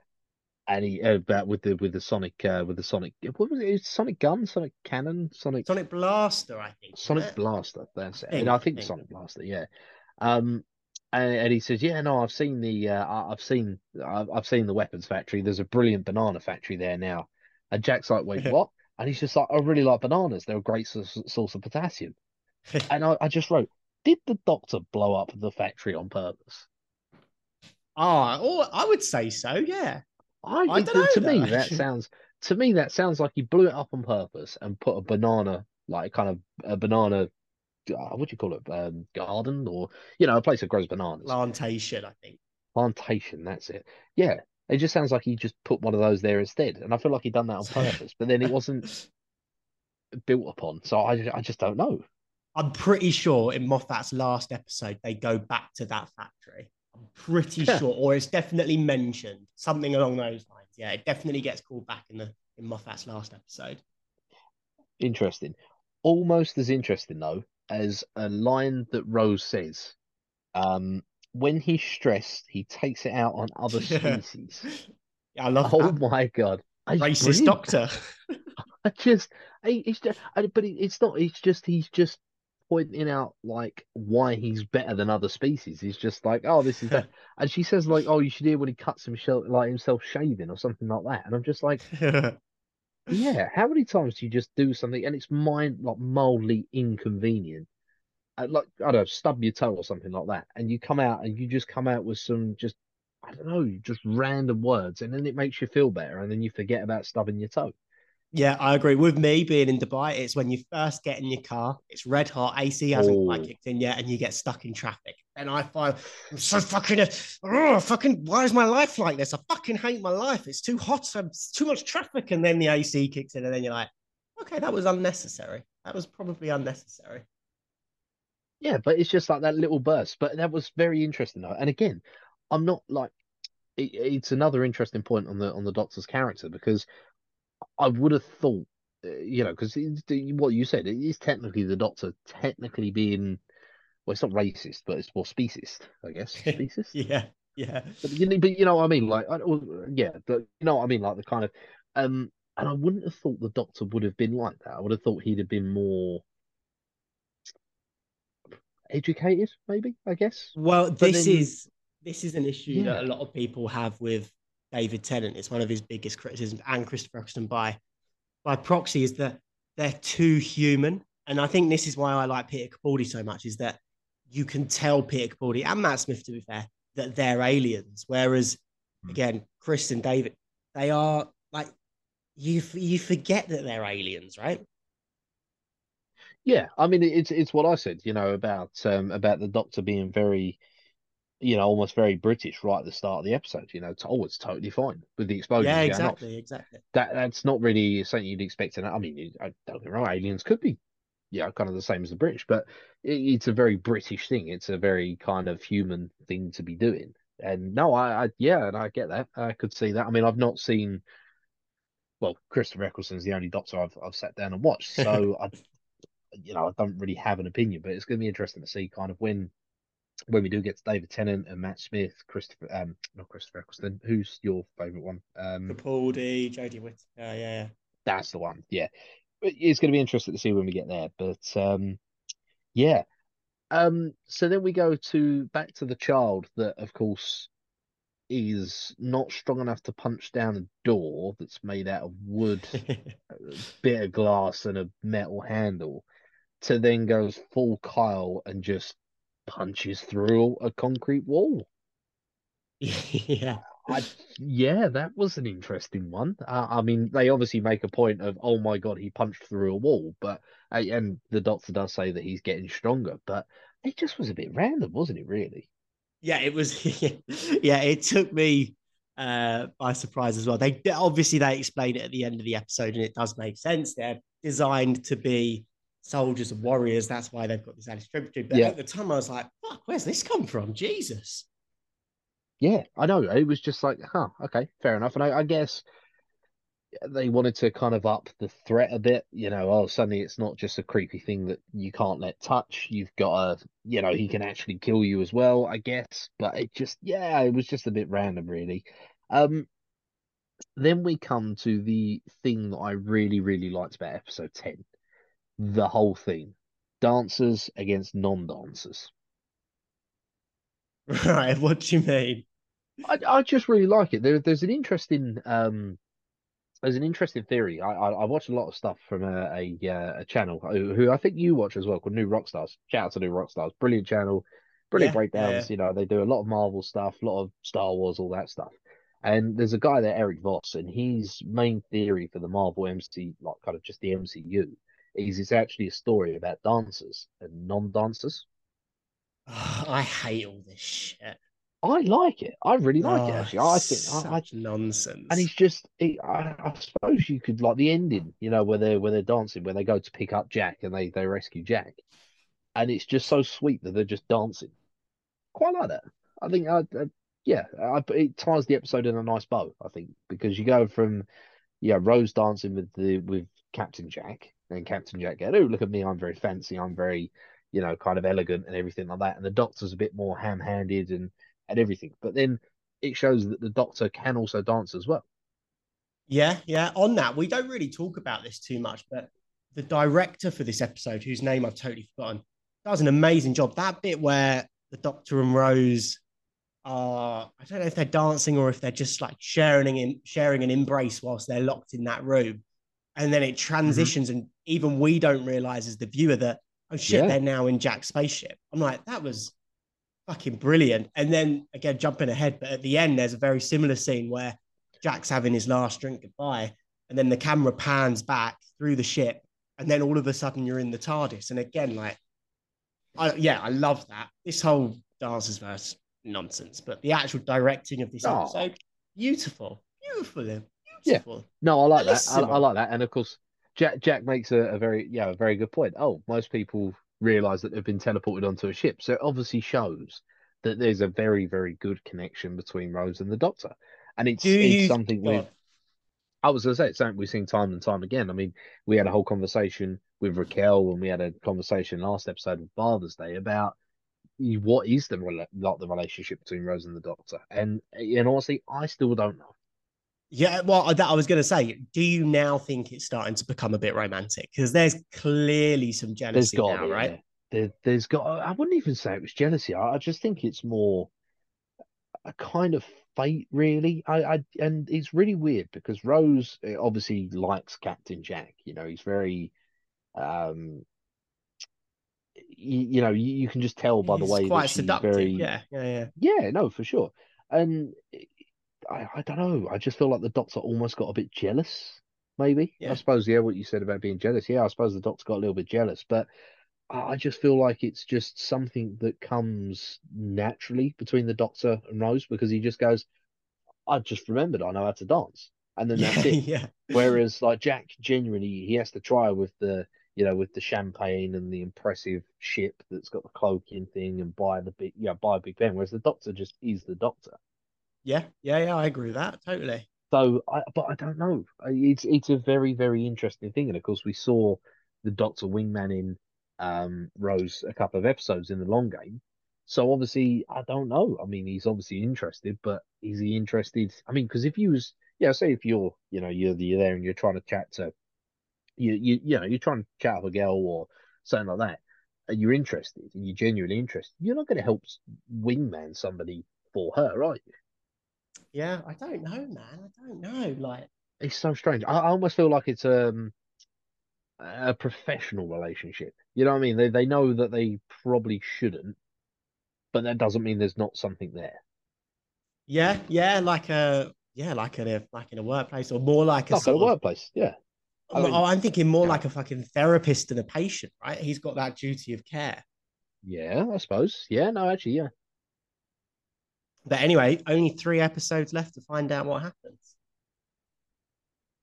And he uh, about with the with the sonic uh, with the sonic what was it? It's Sonic gun, Sonic cannon, Sonic Sonic Blaster, I think. Sonic? Blaster. That's it. think, And I I think. Sonic Blaster. Yeah. Um, and, and he says, yeah, no, I've seen the uh, I- I've seen I've, I've seen the weapons factory. There's a brilliant banana factory there now. And Jack's like, wait, what? And he's just like, I really like bananas. They're a great source, source of potassium. And I, I just wrote, did the doctor blow up the factory on purpose? Ah, oh, I would say so. Yeah. I, I dunno, to me that sounds to me that sounds like he blew it up on purpose and put a banana like kind of a banana uh, what do you call it um, garden or you know a place that grows bananas Plantation, I think. plantation that's it yeah it just sounds like he just put one of those there instead and I feel like he done that on purpose but then it wasn't built upon so I I just don't know I'm pretty sure in Moffat's last episode they go back to that factory. I'm pretty sure, or it's definitely mentioned something along those lines. Yeah, it definitely gets called back in the in Moffat's last episode. interesting almost as interesting though as a line that Rose says um when he's stressed he takes it out on other species Yeah, I love Oh that. my god! It's Racist brilliant. doctor. I just, I- it's just, I- but it- it's not. It's just he's just pointing out like why he's better than other species. He's just like, oh, this is that, and she says like, oh, you should hear when he cuts himself like himself shaving or something like that. And I'm just like, yeah, how many times do you just do something and it's mind like mildly inconvenient? Uh, like I don't know, stub your toe or something like that, and you come out and you just come out with some just. I don't know, just random words, and then it makes you feel better, and then you forget about stubbing your toe. Yeah, I agree. With me being in Dubai, it's when you first get in your car, it's red hot, AC hasn't quite Oh. kicked in yet, and you get stuck in traffic. And I find I'm so fucking, uh, oh, fucking, why is my life like this? I fucking hate my life. It's too hot, it's too much traffic. And then the AC kicks in, and then you're like, okay, that was unnecessary. That was probably unnecessary. Yeah, but it's just like that little burst. But that was very interesting though. And again, I'm not like it, it's another interesting point on the on the Doctor's character because I would have thought, uh, you know, because what you said, it is technically the Doctor technically being, well, it's not racist, but it's more speciest, I guess. Speciest. Yeah, yeah. But you know, but you know what I mean, like, I, well, yeah, but you know what I mean, like the kind of, um, and I wouldn't have thought the Doctor would have been like that. I would have thought he'd have been more educated, maybe. I guess. Well, But this then- is this is an issue that a lot of people have with David Tennant. It's one of his biggest criticisms, and Christopher Eccleston by by proxy, is that they're too human. And I think this is why I like Peter Capaldi so much, is that you can tell Peter Capaldi and Matt Smith, to be fair, that they're aliens. Whereas, Hmm. again, Chris and David, they are like you. You forget that they're aliens, right? Yeah, I mean it's it's what I said, you know, about um about the Doctor being very, you know, almost very British right at the start of the episode. You know, to, oh, it's totally fine with the explosions yeah, going off. exactly, exactly. That that's not really something you'd expect. And I mean, I don't get me wrong, aliens could be, yeah, kind of the same as the British, but it, it's a very British thing. It's a very kind of human thing to be doing. And no, I, I yeah, and I get that. I could see that. I mean, I've not seen. Well, Christopher Eccleston's the only Doctor I've I've sat down and watched, so I, you know, I don't really have an opinion. But it's going to be interesting to see kind of when when we do get to David Tennant and Matt Smith, Christopher, um, not Christopher Eccleston. Who's your favorite one? Um, Capaldi, Jodie Whittaker, yeah, yeah. Yeah. That's the one. Yeah, it's going to be interesting to see when we get there. But um, yeah. Um, so then we go to back to the child that, of course, is not strong enough to punch down a door that's made out of wood, bit of glass, and a metal handle, to then goes full Kyle and just punches through a concrete wall. yeah. I, yeah, that was an interesting one. Uh, I mean, they obviously make a point of, oh my god, he punched through a wall, but uh, and the doctor does say that he's getting stronger, but it just was a bit random, wasn't it? Really? Yeah, it was. yeah, it took me uh, by surprise as well. They obviously they explain it at the end of the episode, and it does make sense. They're designed to be soldiers and warriors. That's why they've got this added strength. But yeah. at the time, I was like, "Fuck, where's this come from?" Jesus. Yeah, I know. It was just like, huh, okay, fair enough. And I, I guess they wanted to kind of up the threat a bit. You know, oh, suddenly it's not just a creepy thing that you can't let touch. You've got a, you know, he can actually kill you as well, I guess. But it just, yeah, it was just a bit random, really. Um, then we come to the thing that I really, really liked about episode 10 the whole thing dancers against non dancers. Right, what do you mean? I, I just really like it. There, there's an interesting um, there's an interesting theory. I, I, I watch a lot of stuff from a a, uh, a channel who, who, I think you watch as well called New Rockstars. Shout out to New Rockstars, brilliant channel, brilliant yeah, breakdowns. Yeah. You know they do a lot of Marvel stuff, a lot of Star Wars, all that stuff. And there's a guy there, Erik Voss, and his main theory for the Marvel MC, like kind of just the MCU, is it's actually a story about dancers and non-dancers. Oh, I hate all this shit. I like it. I really like oh, it actually. I think such I, I, nonsense. And it's just, it, I, I, suppose you could like the ending, you know, where they're where they're dancing, where they go to pick up Jack and they they rescue Jack, and it's just so sweet that they're just dancing. Quite like that. I think, I, I yeah, I, it ties the episode in a nice bow. I think because you go from, yeah, Rose dancing with the with Captain Jack, and Captain Jack go, oh look at me, I'm very fancy, I'm very, you know, kind of elegant and everything like that, and the Doctor's a bit more ham-handed and and everything. But then it shows that the Doctor can also dance as well. Yeah, yeah. On that, we don't really talk about this too much, but the director for this episode, whose name I've totally forgotten, does an amazing job. That bit where the Doctor and Rose are, I don't know if they're dancing or if they're just like sharing in sharing an embrace whilst they're locked in that room. And then it mm-hmm. transitions, mm-hmm. and even we don't realize as the viewer that, oh shit, yeah. they're now in Jack's spaceship. I'm like, that was fucking brilliant. And then again, jumping ahead, but at the end, there's a very similar scene where Jack's having his last drink goodbye, and then the camera pans back through the ship, and then all of a sudden you're in the TARDIS. And again, like, I, yeah, I love that. This whole Dancers verse nonsense, but the actual directing of this oh. episode, beautiful, beautiful, beautiful. Yeah. No, I like that. I, I, like that. And of course, Jack Jack makes a, a very yeah a very good point. Oh, most people realize that they've been teleported onto a ship. So it obviously shows that there's a very, very good connection between Rose and the Doctor. And it's, it's something we I was to say, it's something we've seen time and time again. I mean, we had a whole conversation with Raquel and we had a conversation last episode of Father's Day about what is the like the relationship between Rose and the Doctor. And, and honestly, I still don't know. Yeah, well, that I was going to say. Do you now think it's starting to become a bit romantic? Because there's clearly some jealousy now, be, right? Yeah. There, has got. I wouldn't even say it was jealousy. I, I, just think it's more a kind of fate, really. I, I, and it's really weird because Rose eh, obviously likes Captain Jack. You know, he's very, um, you, you know, you, you, can just tell by he's the way quite seductive. very, yeah, yeah, yeah, yeah. No, for sure. And I, I don't know. I just feel like the Doctor almost got a bit jealous. Maybe yeah. I suppose yeah. What you said about being jealous, yeah. I suppose the Doctor got a little bit jealous, but I just feel like it's just something that comes naturally between the Doctor and Rose because he just goes, "I just remembered I know how to dance," and then that's it. yeah. Whereas like Jack, genuinely, he has to try with the you know with the champagne and the impressive ship that's got the cloaking thing and buy the big yeah buy a big pen. Whereas the Doctor just is the Doctor. Yeah, yeah, yeah. I agree with that totally. So, I, but I don't know. It's it's a very very interesting thing, and of course we saw the Doctor Wingman in um, Rose a couple of episodes in the long game. So obviously, I don't know. I mean, he's obviously interested, but is he interested? I mean, because if you was, yeah, say if you're, you know, you're, you're there and you're trying to chat to you you you know you're trying to chat up a girl or something like that, and you're interested and you're genuinely interested, you're not going to help wingman somebody for her, are you? Yeah, I don't know, man. I don't know. Like, It's so strange. I, I almost feel like it's um a professional relationship. You know what I mean? They they know that they probably shouldn't, but that doesn't mean there's not something there. yeah, yeah, like a yeah, like in a like in a workplace, or more like a Like a of. workplace, yeah. I mean- oh, I'm thinking more Yeah. like a fucking therapist than a patient, right? He's got that duty of care. Yeah, I suppose. Yeah, no, actually, yeah. But anyway, only three episodes left to find out what happens.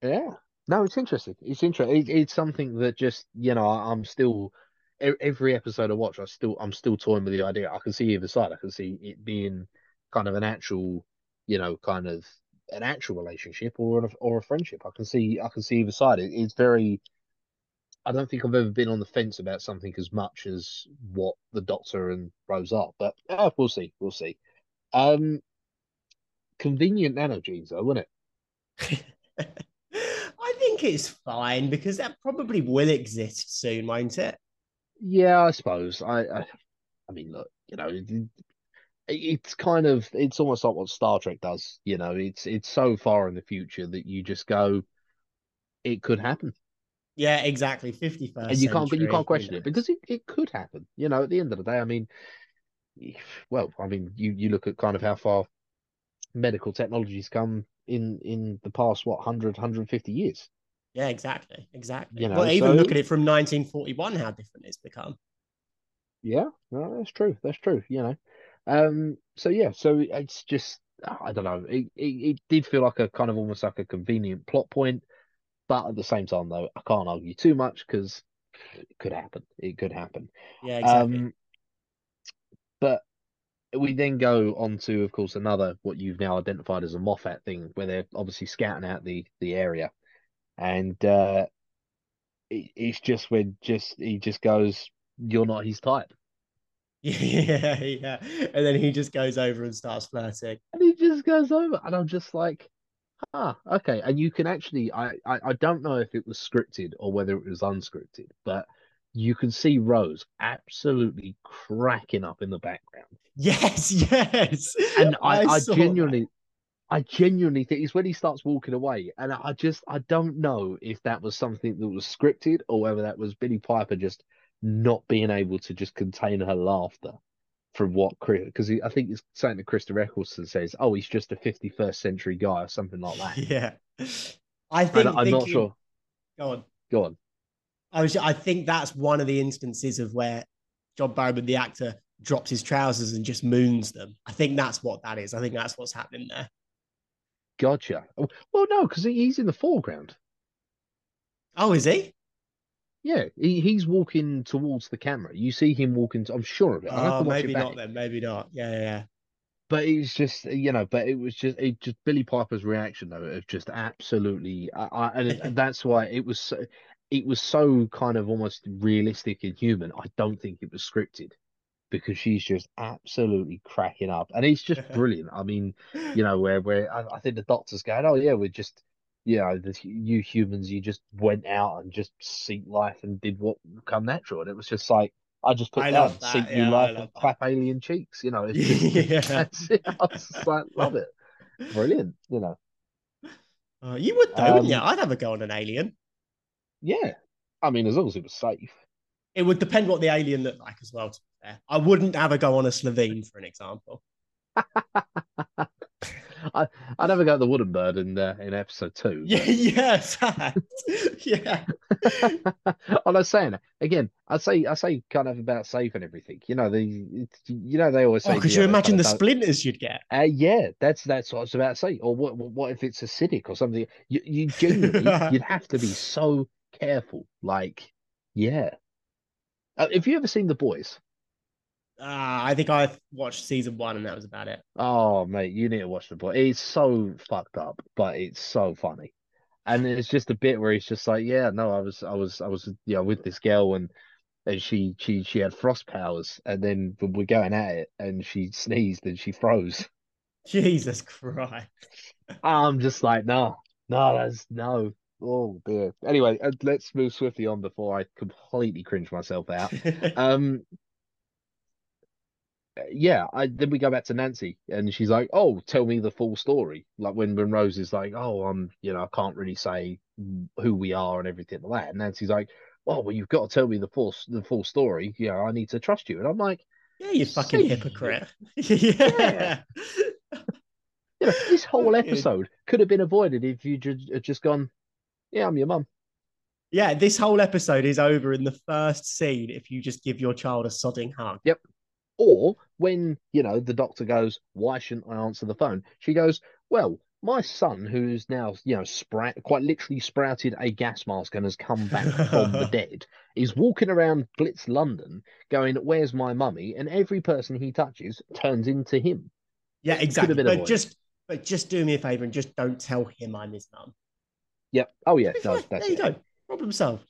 Yeah. No, it's interesting. It's interesting. It, it's something that just, you know, I'm still every episode I watch, I still I'm still toying with the idea. I can see either side. I can see it being kind of an actual, you know, kind of an actual relationship or a, or a friendship. I can see I can see either side. It, it's very I don't think I've ever been on the fence about something as much as what the Doctor and Rose are, but uh, we'll see. We'll see. Um, convenient nanogenes, though, wouldn't it? I think it's fine because that probably will exist soon, won't it? Yeah, I suppose. I, I, I mean, look, you know, it, it- it's kind of, it's almost like what Star Trek does. You know, it's it's so far in the future that you just go, it could happen, Yeah, exactly. 51st and you can't, but you can't question it because it, it could happen. You know, at the end of the day, I mean, well, I mean, you you look at kind of how far medical technology's come in in the past, what, 100, 150 years. Yeah, exactly. Exactly. You know, well, even so- look at it from 1941, how different it's become. Yeah, no, that's true. That's true. You know, um, so yeah, so it's just I don't know. It, it it did feel like a kind of almost like a convenient plot point, but at the same time, though, I can't argue too much because it could happen. It could happen. Yeah, exactly. Um, but we then go on to, of course, another what you've now identified as a Moffat thing, where they're obviously scouting out the the area, and uh, it, it's just when just he just goes, "You're not his type." yeah, yeah. And then he just goes over and starts flirting. and he just goes over, and I'm just like, ah, okay. And you can actually, I, I, I don't know if it was scripted or whether it was unscripted, but you can see Rose absolutely cracking up in the background, Yes, yes. and I, I, saw genuinely. I genuinely think it's when he starts walking away, and I just I don't know if that was something that was scripted or whether that was Billie Piper just not being able to just contain her laughter from what Chris because I think it's something that Krista Eccleston says, oh, he's just a 51st century guy or something like that. that. Yeah. I And think I'm not sure. Go on. Go on. I was I think that's one of the instances of where John Barrowman, the actor, drops his trousers and just moons them. I think that's what that is. I think that's what's happening there. Gotcha. Well, no, because he's in the foreground. Oh, is he? Yeah, he, he's walking towards the camera. You see him walking. To, I'm sure of it. Oh, maybe it not then. Maybe not. Yeah, yeah, yeah. But it's just, you know, but it was just, it just Billie Piper's reaction though of just absolutely, I, I, and it- that's why it was, so, it was so kind of almost realistic and human. I don't think it was scripted because she's just absolutely cracking up, and it's just brilliant. I mean, you know, where where I, I think the doctor's going, oh yeah, we're just, you know, the, you humans, you just went out and just seek life and did what come natural, and it was just like. I just put I down that, seek yeah, new life and that. clap alien cheeks. You know, it's just, Yeah. that's it. I just like, love it. Brilliant. You know, Oh, you would though, wouldn't you? Um, I'd have a go on an alien. Yeah. I mean, as long as it was safe. It would depend what the alien looked like as well. To be fair, I wouldn't have a go on a Slitheen, for an example. I I never got the wooden bird in uh, in episode two. Yeah, yeah, fact. yeah. I'm saying it. again. I say I say kind of about safe and everything. You know the you know they always say. Oh, could you imagine the of don't- splinters you'd get? Uh, yeah, that's that's what I was about to say. Or what what if it's acidic or something? You you genuinely you'd have to be so careful. Like, yeah. Uh, have you ever seen The Boys? Uh, I think I watched season one and that was about it. Oh, mate, you need to watch The Boys. It's so fucked up, but it's so funny. And it's just a bit where he's just like, yeah, no, I was, I was, I was, you know, with this girl and and she, she, she had frost powers, and then we're going at it, and she sneezed and she froze. Jesus Christ. I'm just like, no, no, that's no, Oh dear. Anyway, uh, let's move swiftly on before I completely cringe myself out. Um, yeah, I then we go back to Nancy and she's like, "Oh, tell me the full story." Like when when Rose is like, "Oh, I'm, you know, I can't really say who we are and everything like that." And Nancy's like, "Oh, well, you've got to tell me the full the full story. You know, I need to trust you." And I'm like, yeah, you fucking hypocrite. Yeah. yeah. You know, this whole episode could have been avoided if you had just gone, "Yeah, I'm your mum." Yeah, this whole episode is over in the first scene if you just give your child a sodding hug. Yep. Or when, you know, the doctor goes, Why shouldn't I answer the phone? She goes, Well, my son, who's now, you know, sprout, quite literally sprouted a gas mask and has come back from the dead, is walking around Blitz London going, Where's my mummy? And every person he touches turns into him. Yeah, exactly. But avoided. just but just do me a favor and just don't tell him I'm his mum. Yep. Oh, yeah. No, that's there you it. go. Problem solved.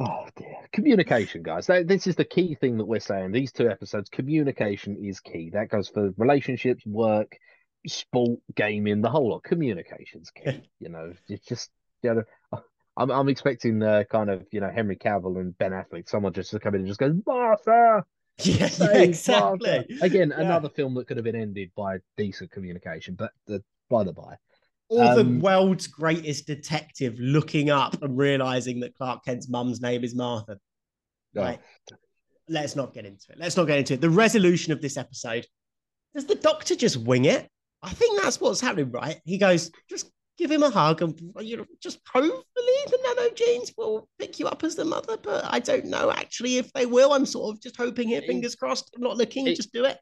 Oh, dear. Communication, guys. That, this is the key thing that we're saying. These two episodes, communication is key. That goes for relationships, work, sport, gaming, the whole lot. Communication's key. you know, it's just, you know, I'm, I'm expecting uh, kind of, you know, Henry Cavill and Ben Affleck, someone just to come in and just go, Martha! Yeah, yeah, exactly. Martha!" Again, Yeah. another film that could have been ended by decent communication, but the, by the by. Or the Um, world's greatest detective looking up and realizing that Clark Kent's mum's name is Martha. Right. Let's not get into it. Let's not get into it. The resolution of this episode does the doctor just wing it? I think that's what's happening, right? He goes, just give him a hug and you know, just hopefully the nanogenes will pick you up as the mother. But I don't know actually if they will. I'm sort of just hoping here, fingers crossed. I'm not looking, it- just do it.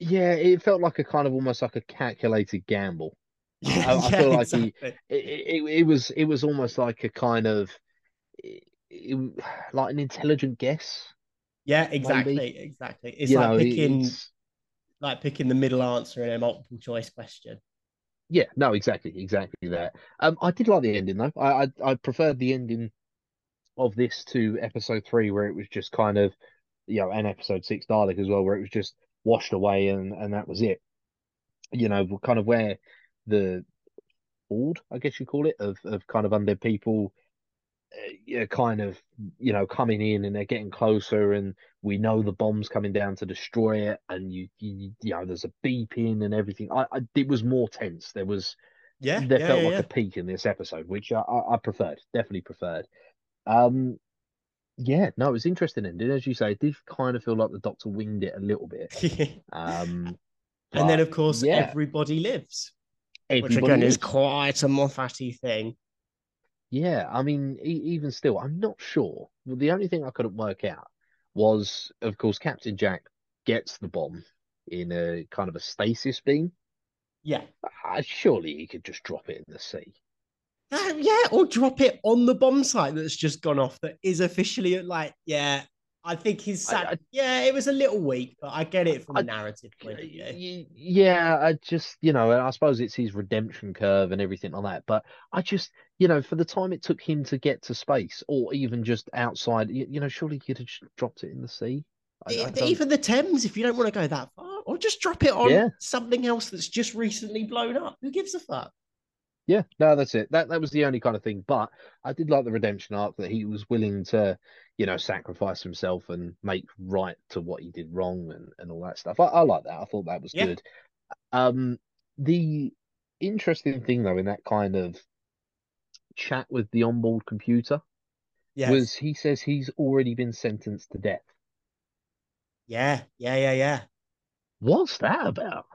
Yeah, it felt like a kind of almost like a calculated gamble. I- I feel like he- it, it, it was it was almost like a kind of it, like an intelligent guess. Yeah, exactly, exactly. It's you like know, picking it's- like picking the middle answer in a multiple choice question. yeah, no, exactly, exactly that. Um, I did like the ending though. I, I I preferred the ending of this to episode three, where it was just kind of, you know, and episode six Dalek as well, where it was just washed away and and that was it. You know, kind of where the board, I guess you call it, of of kind of undead people, uh, yeah, kind of, you know, coming in and they're getting closer, and we know the bomb's coming down to destroy it, and you, you, you know, there's a beeping and everything. I, I, it was more tense. There was, Yeah, there yeah, felt yeah, like yeah. a peak in this episode, which I, I, I preferred, definitely preferred. Um, yeah, no, it was interesting ending, as you say. It did kind of feel like the Doctor winged it a little bit. Um, and then, of course, yeah. everybody lives, which again is is. quite a Moffatty thing. Yeah, I mean, e- even still, I'm not sure. Well, the only thing I couldn't work out was, of course, Captain Jack gets the bomb in a kind of a stasis beam. Yeah. Uh, surely he could just drop it in the sea. Uh, yeah, or drop it on the bomb site that's just gone off that is officially like, yeah, I think he's I- I- yeah, it was a little weak, but I get it from a I- narrative point of view. Yeah, I just, you know, I suppose it's his redemption curve and everything like that. But I just, you know, for the time it took him to get to space or even just outside, you, you know, surely he could have just dropped it in the sea. I, I don't- Even the Thames, if you don't want to go that far, or just drop it on Yeah. something else that's just recently blown up. Who gives a fuck? Yeah, no, that's it. That that was the only kind of thing. But I did like the redemption arc that he was willing to, you know, sacrifice himself and make right to what he did wrong and, and all that stuff. I, I like that. I thought that was Yeah. good. Um, the interesting thing though in that kind of chat with the onboard computer Yes. was he says he's already been sentenced to death. Yeah, yeah, yeah, yeah. What's that about?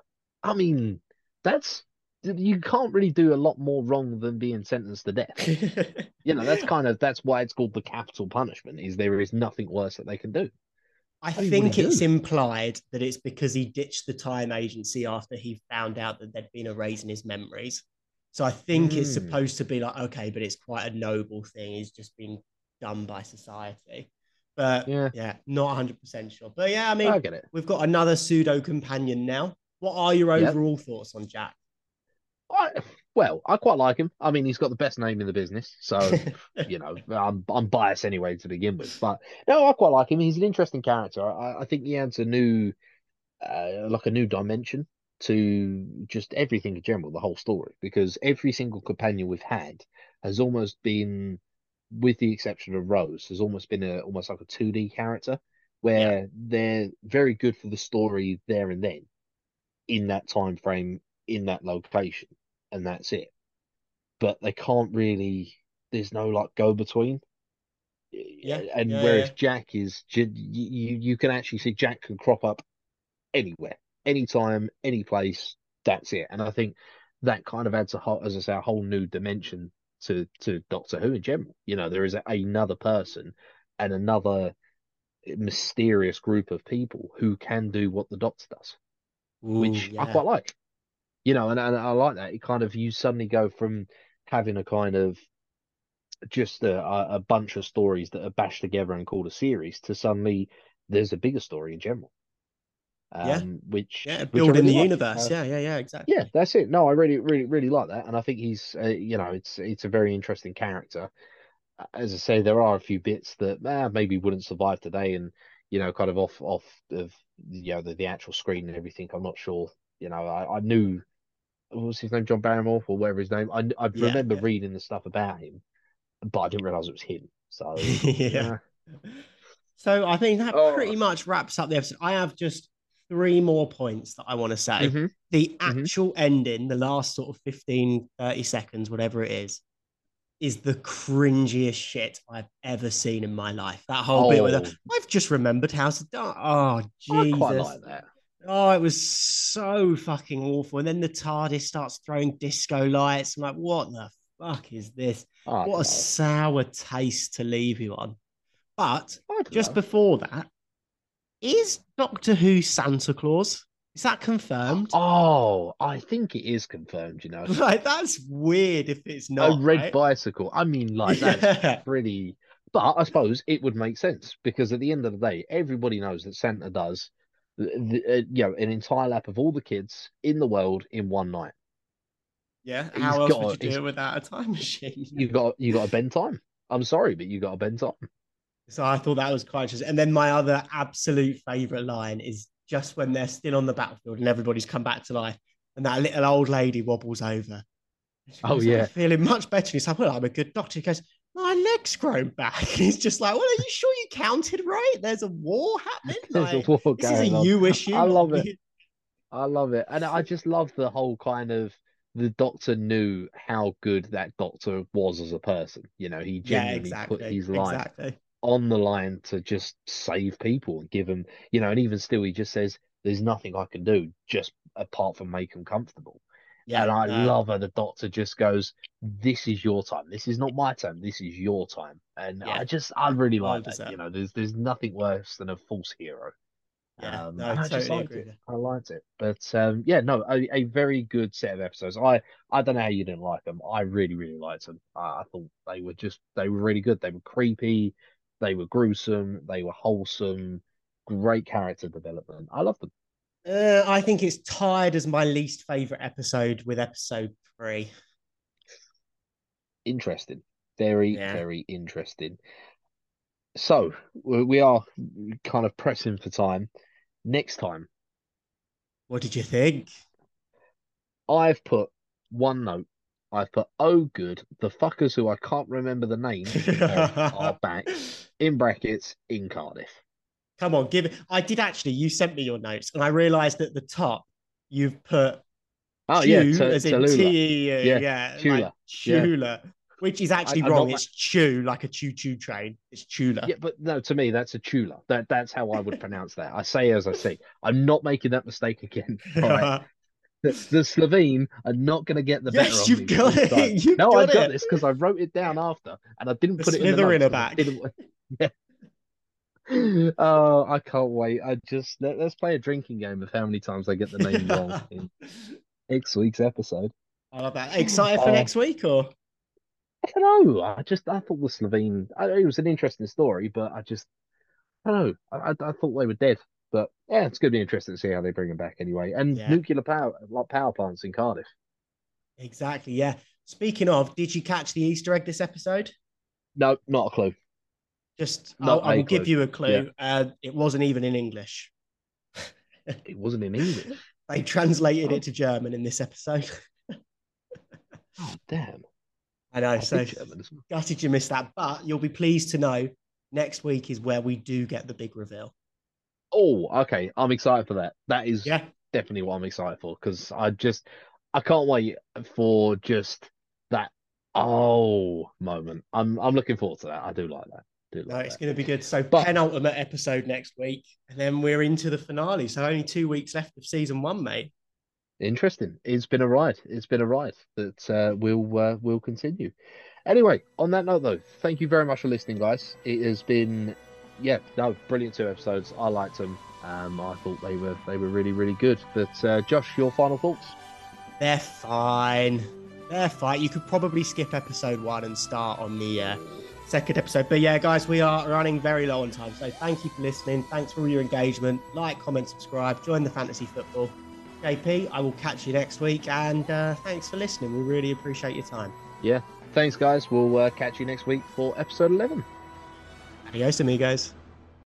I mean, that's you can't really do a lot more wrong than being sentenced to death. You know, that's kind of that's why it's called the capital punishment. Is there is nothing worse that they can do. I think it's do? implied that it's because he ditched the time agency after he found out that there'd been a raise in his memories. So I think it's Mm. supposed to be like, okay, but it's quite a noble thing. He's just been done by society. But Yeah. yeah, not 100% sure. But yeah, I mean, I we've got another pseudo companion now. What are your Yep. overall thoughts on Jack? I, well, I quite like him. I mean, he's got the best name in the business, so you know, I'm I'm biased anyway to begin with. But no, I quite like him. He's an interesting character. I, I think he adds a new, uh, like a new dimension to just everything in general, the whole story, because every single companion we've had has almost been, with the exception of Rose, has almost been a almost like a 2D character where yeah. they're very good for the story there and then in that time frame, in that location, and that's it. But they can't really there's no like go between. Yeah. And yeah, whereas yeah. Jack is you, you can actually see Jack can crop up anywhere anytime, any place. That's it. And I think that kind of adds a whole, as I say, a whole new dimension to to Doctor Who in general. You know, there is a, another person and another mysterious group of people who can do what the Doctor does, Ooh, which yeah. I quite like. You know, and, and I like that. It kind of you suddenly go from having a kind of just a, a bunch of stories that are bashed together and called a series to suddenly there's a bigger story in general. Um, yeah. Which yeah, building really the like. universe. Uh, yeah, yeah, yeah, exactly. Yeah, that's it. No, I really, really, really like that, and I think he's, uh, you know, it's it's a very interesting character. As I say, there are a few bits that eh, maybe wouldn't survive today, and you know, kind of off off of you know the, the actual screen and everything. I'm not sure. You know, I, I knew was his name, John Barrymore, or whatever his name. I I yeah, remember yeah. reading the stuff about him, but I didn't realize it was him. So yeah. So I think that oh. pretty much wraps up the episode. I have just three more points that I want to say. Mm-hmm. The mm-hmm. actual mm-hmm. ending, the last sort of 15, 30 seconds, whatever it is, is the cringiest shit I've ever seen in my life. That whole oh. bit with her, I've just remembered how to die. Oh, Jesus. I quite like that. Oh, it was so fucking awful. And then the TARDIS starts throwing disco lights. I'm like, what the fuck is this? Oh, what a sour taste to leave you on. But just know. before that, is Doctor Who Santa Claus? Is that confirmed? Oh, I think it is confirmed, you know. Like, that's weird if it's not. A red right? bicycle. I mean, like, that's yeah. pretty. But I suppose it would make sense because at the end of the day, everybody knows that Santa does, the, uh, you know, an entire lap of all the kids in the world in one night. Yeah. How he's else got, would you do it without a time machine? You got you got to bend time. I'm sorry, but you got to bend time. So I thought that was quite interesting. And then my other absolute favorite line is just when they're still on the battlefield and everybody's come back to life, and that little old lady wobbles over. Oh yeah, feeling much better. he's like, "Well, I'm a good doctor." He goes, "My leg's grown back." He's just like, "Well, are you sure you counted right? There's a war happening. Like, a war this is a on. you issue." I love it. I love it, and I just love the whole kind of the doctor knew how good that doctor was as a person. You know, he genuinely yeah, exactly. put his life exactly on the line to just save people and give them, you know, and even still, he just says, "There's nothing I can do just apart from make them comfortable." Yeah, and I love how the doctor just goes, "This is your time. This is not my time. This is your time." And yeah. I just, I really like that. You know, there's there's nothing worse than a false hero. Yeah, um, no, I, totally liked agree. it. I liked it, but um, yeah, no, a, a, very good set of episodes. I I don't know how you didn't like them. I really really liked them. I, I thought they were just they were really good. They were creepy. They were gruesome. They were wholesome. Great character development. I love them. Uh, I think it's tied as my least favorite episode with episode three. Interesting. Very, yeah. very interesting. So we are kind of pressing for time. Next time. What did you think? I've put one note I've put oh good, the fuckers who I can't remember the name are back in brackets in Cardiff. Come on, give it. I did actually. You sent me your notes, and I realised at the top you've put oh yeah, t- as in T yeah, yeah, Chula, like Chula, yeah. which is actually I, wrong. Not, it's chew like a choo choo train. It's Chula. Yeah, but no, to me that's a Chula. That that's how I would pronounce that. I say as I see. I'm not making that mistake again. Right. the, the Slitheen are not going to get the yes, better of you've. Got it. You've no, got I've got this because I wrote it down after, and I didn't the put it in the notes, back. Yeah. Oh, I can't wait! I just let, us play a drinking game of how many times I get the name wrong in next week's episode. I love that. Excited for uh, next week, or I don't know. I just I thought the Slitheen. I, it was an interesting story, but I just I don't know. I, I, I thought they were dead. But yeah, it's going to be interesting to see how they bring them back anyway. And yeah. nuclear power, like power plants in Cardiff. Exactly. Yeah. Speaking of, did you catch the Easter egg this episode? No, not a clue. Just, I'll, I will give you a clue. Yeah. Uh, it wasn't even in English. it wasn't in English. They translated it to German in this episode. oh damn! I know. so gutted you missed that, but you'll be pleased to know next week is where we do get the big reveal. Oh, okay. I'm excited for that. That is yeah. definitely what I'm excited for because I just I can't wait for just that oh moment. I'm I'm looking forward to that. I do like that. Do like no, it's going to be good. So but, penultimate episode next week, and then we're into the finale. So only two weeks left of season one, mate. Interesting. It's been a ride. It's been a ride that uh, will uh, will continue. Anyway, on that note, though, thank you very much for listening, guys. It has been, yeah, no, brilliant two episodes. I liked them. Um, I thought they were they were really really good. But uh, Josh, your final thoughts? They're fine. They're fine. You could probably skip episode one and start on the uh, second episode. But yeah, guys, we are running very low on time. So thank you for listening. Thanks for all your engagement. Like, comment, subscribe. Join the fantasy football. JP, I will catch you next week. And uh, thanks for listening. We really appreciate your time. Yeah. Thanks, guys. We'll uh, catch you next week for episode 11. Adios, amigos.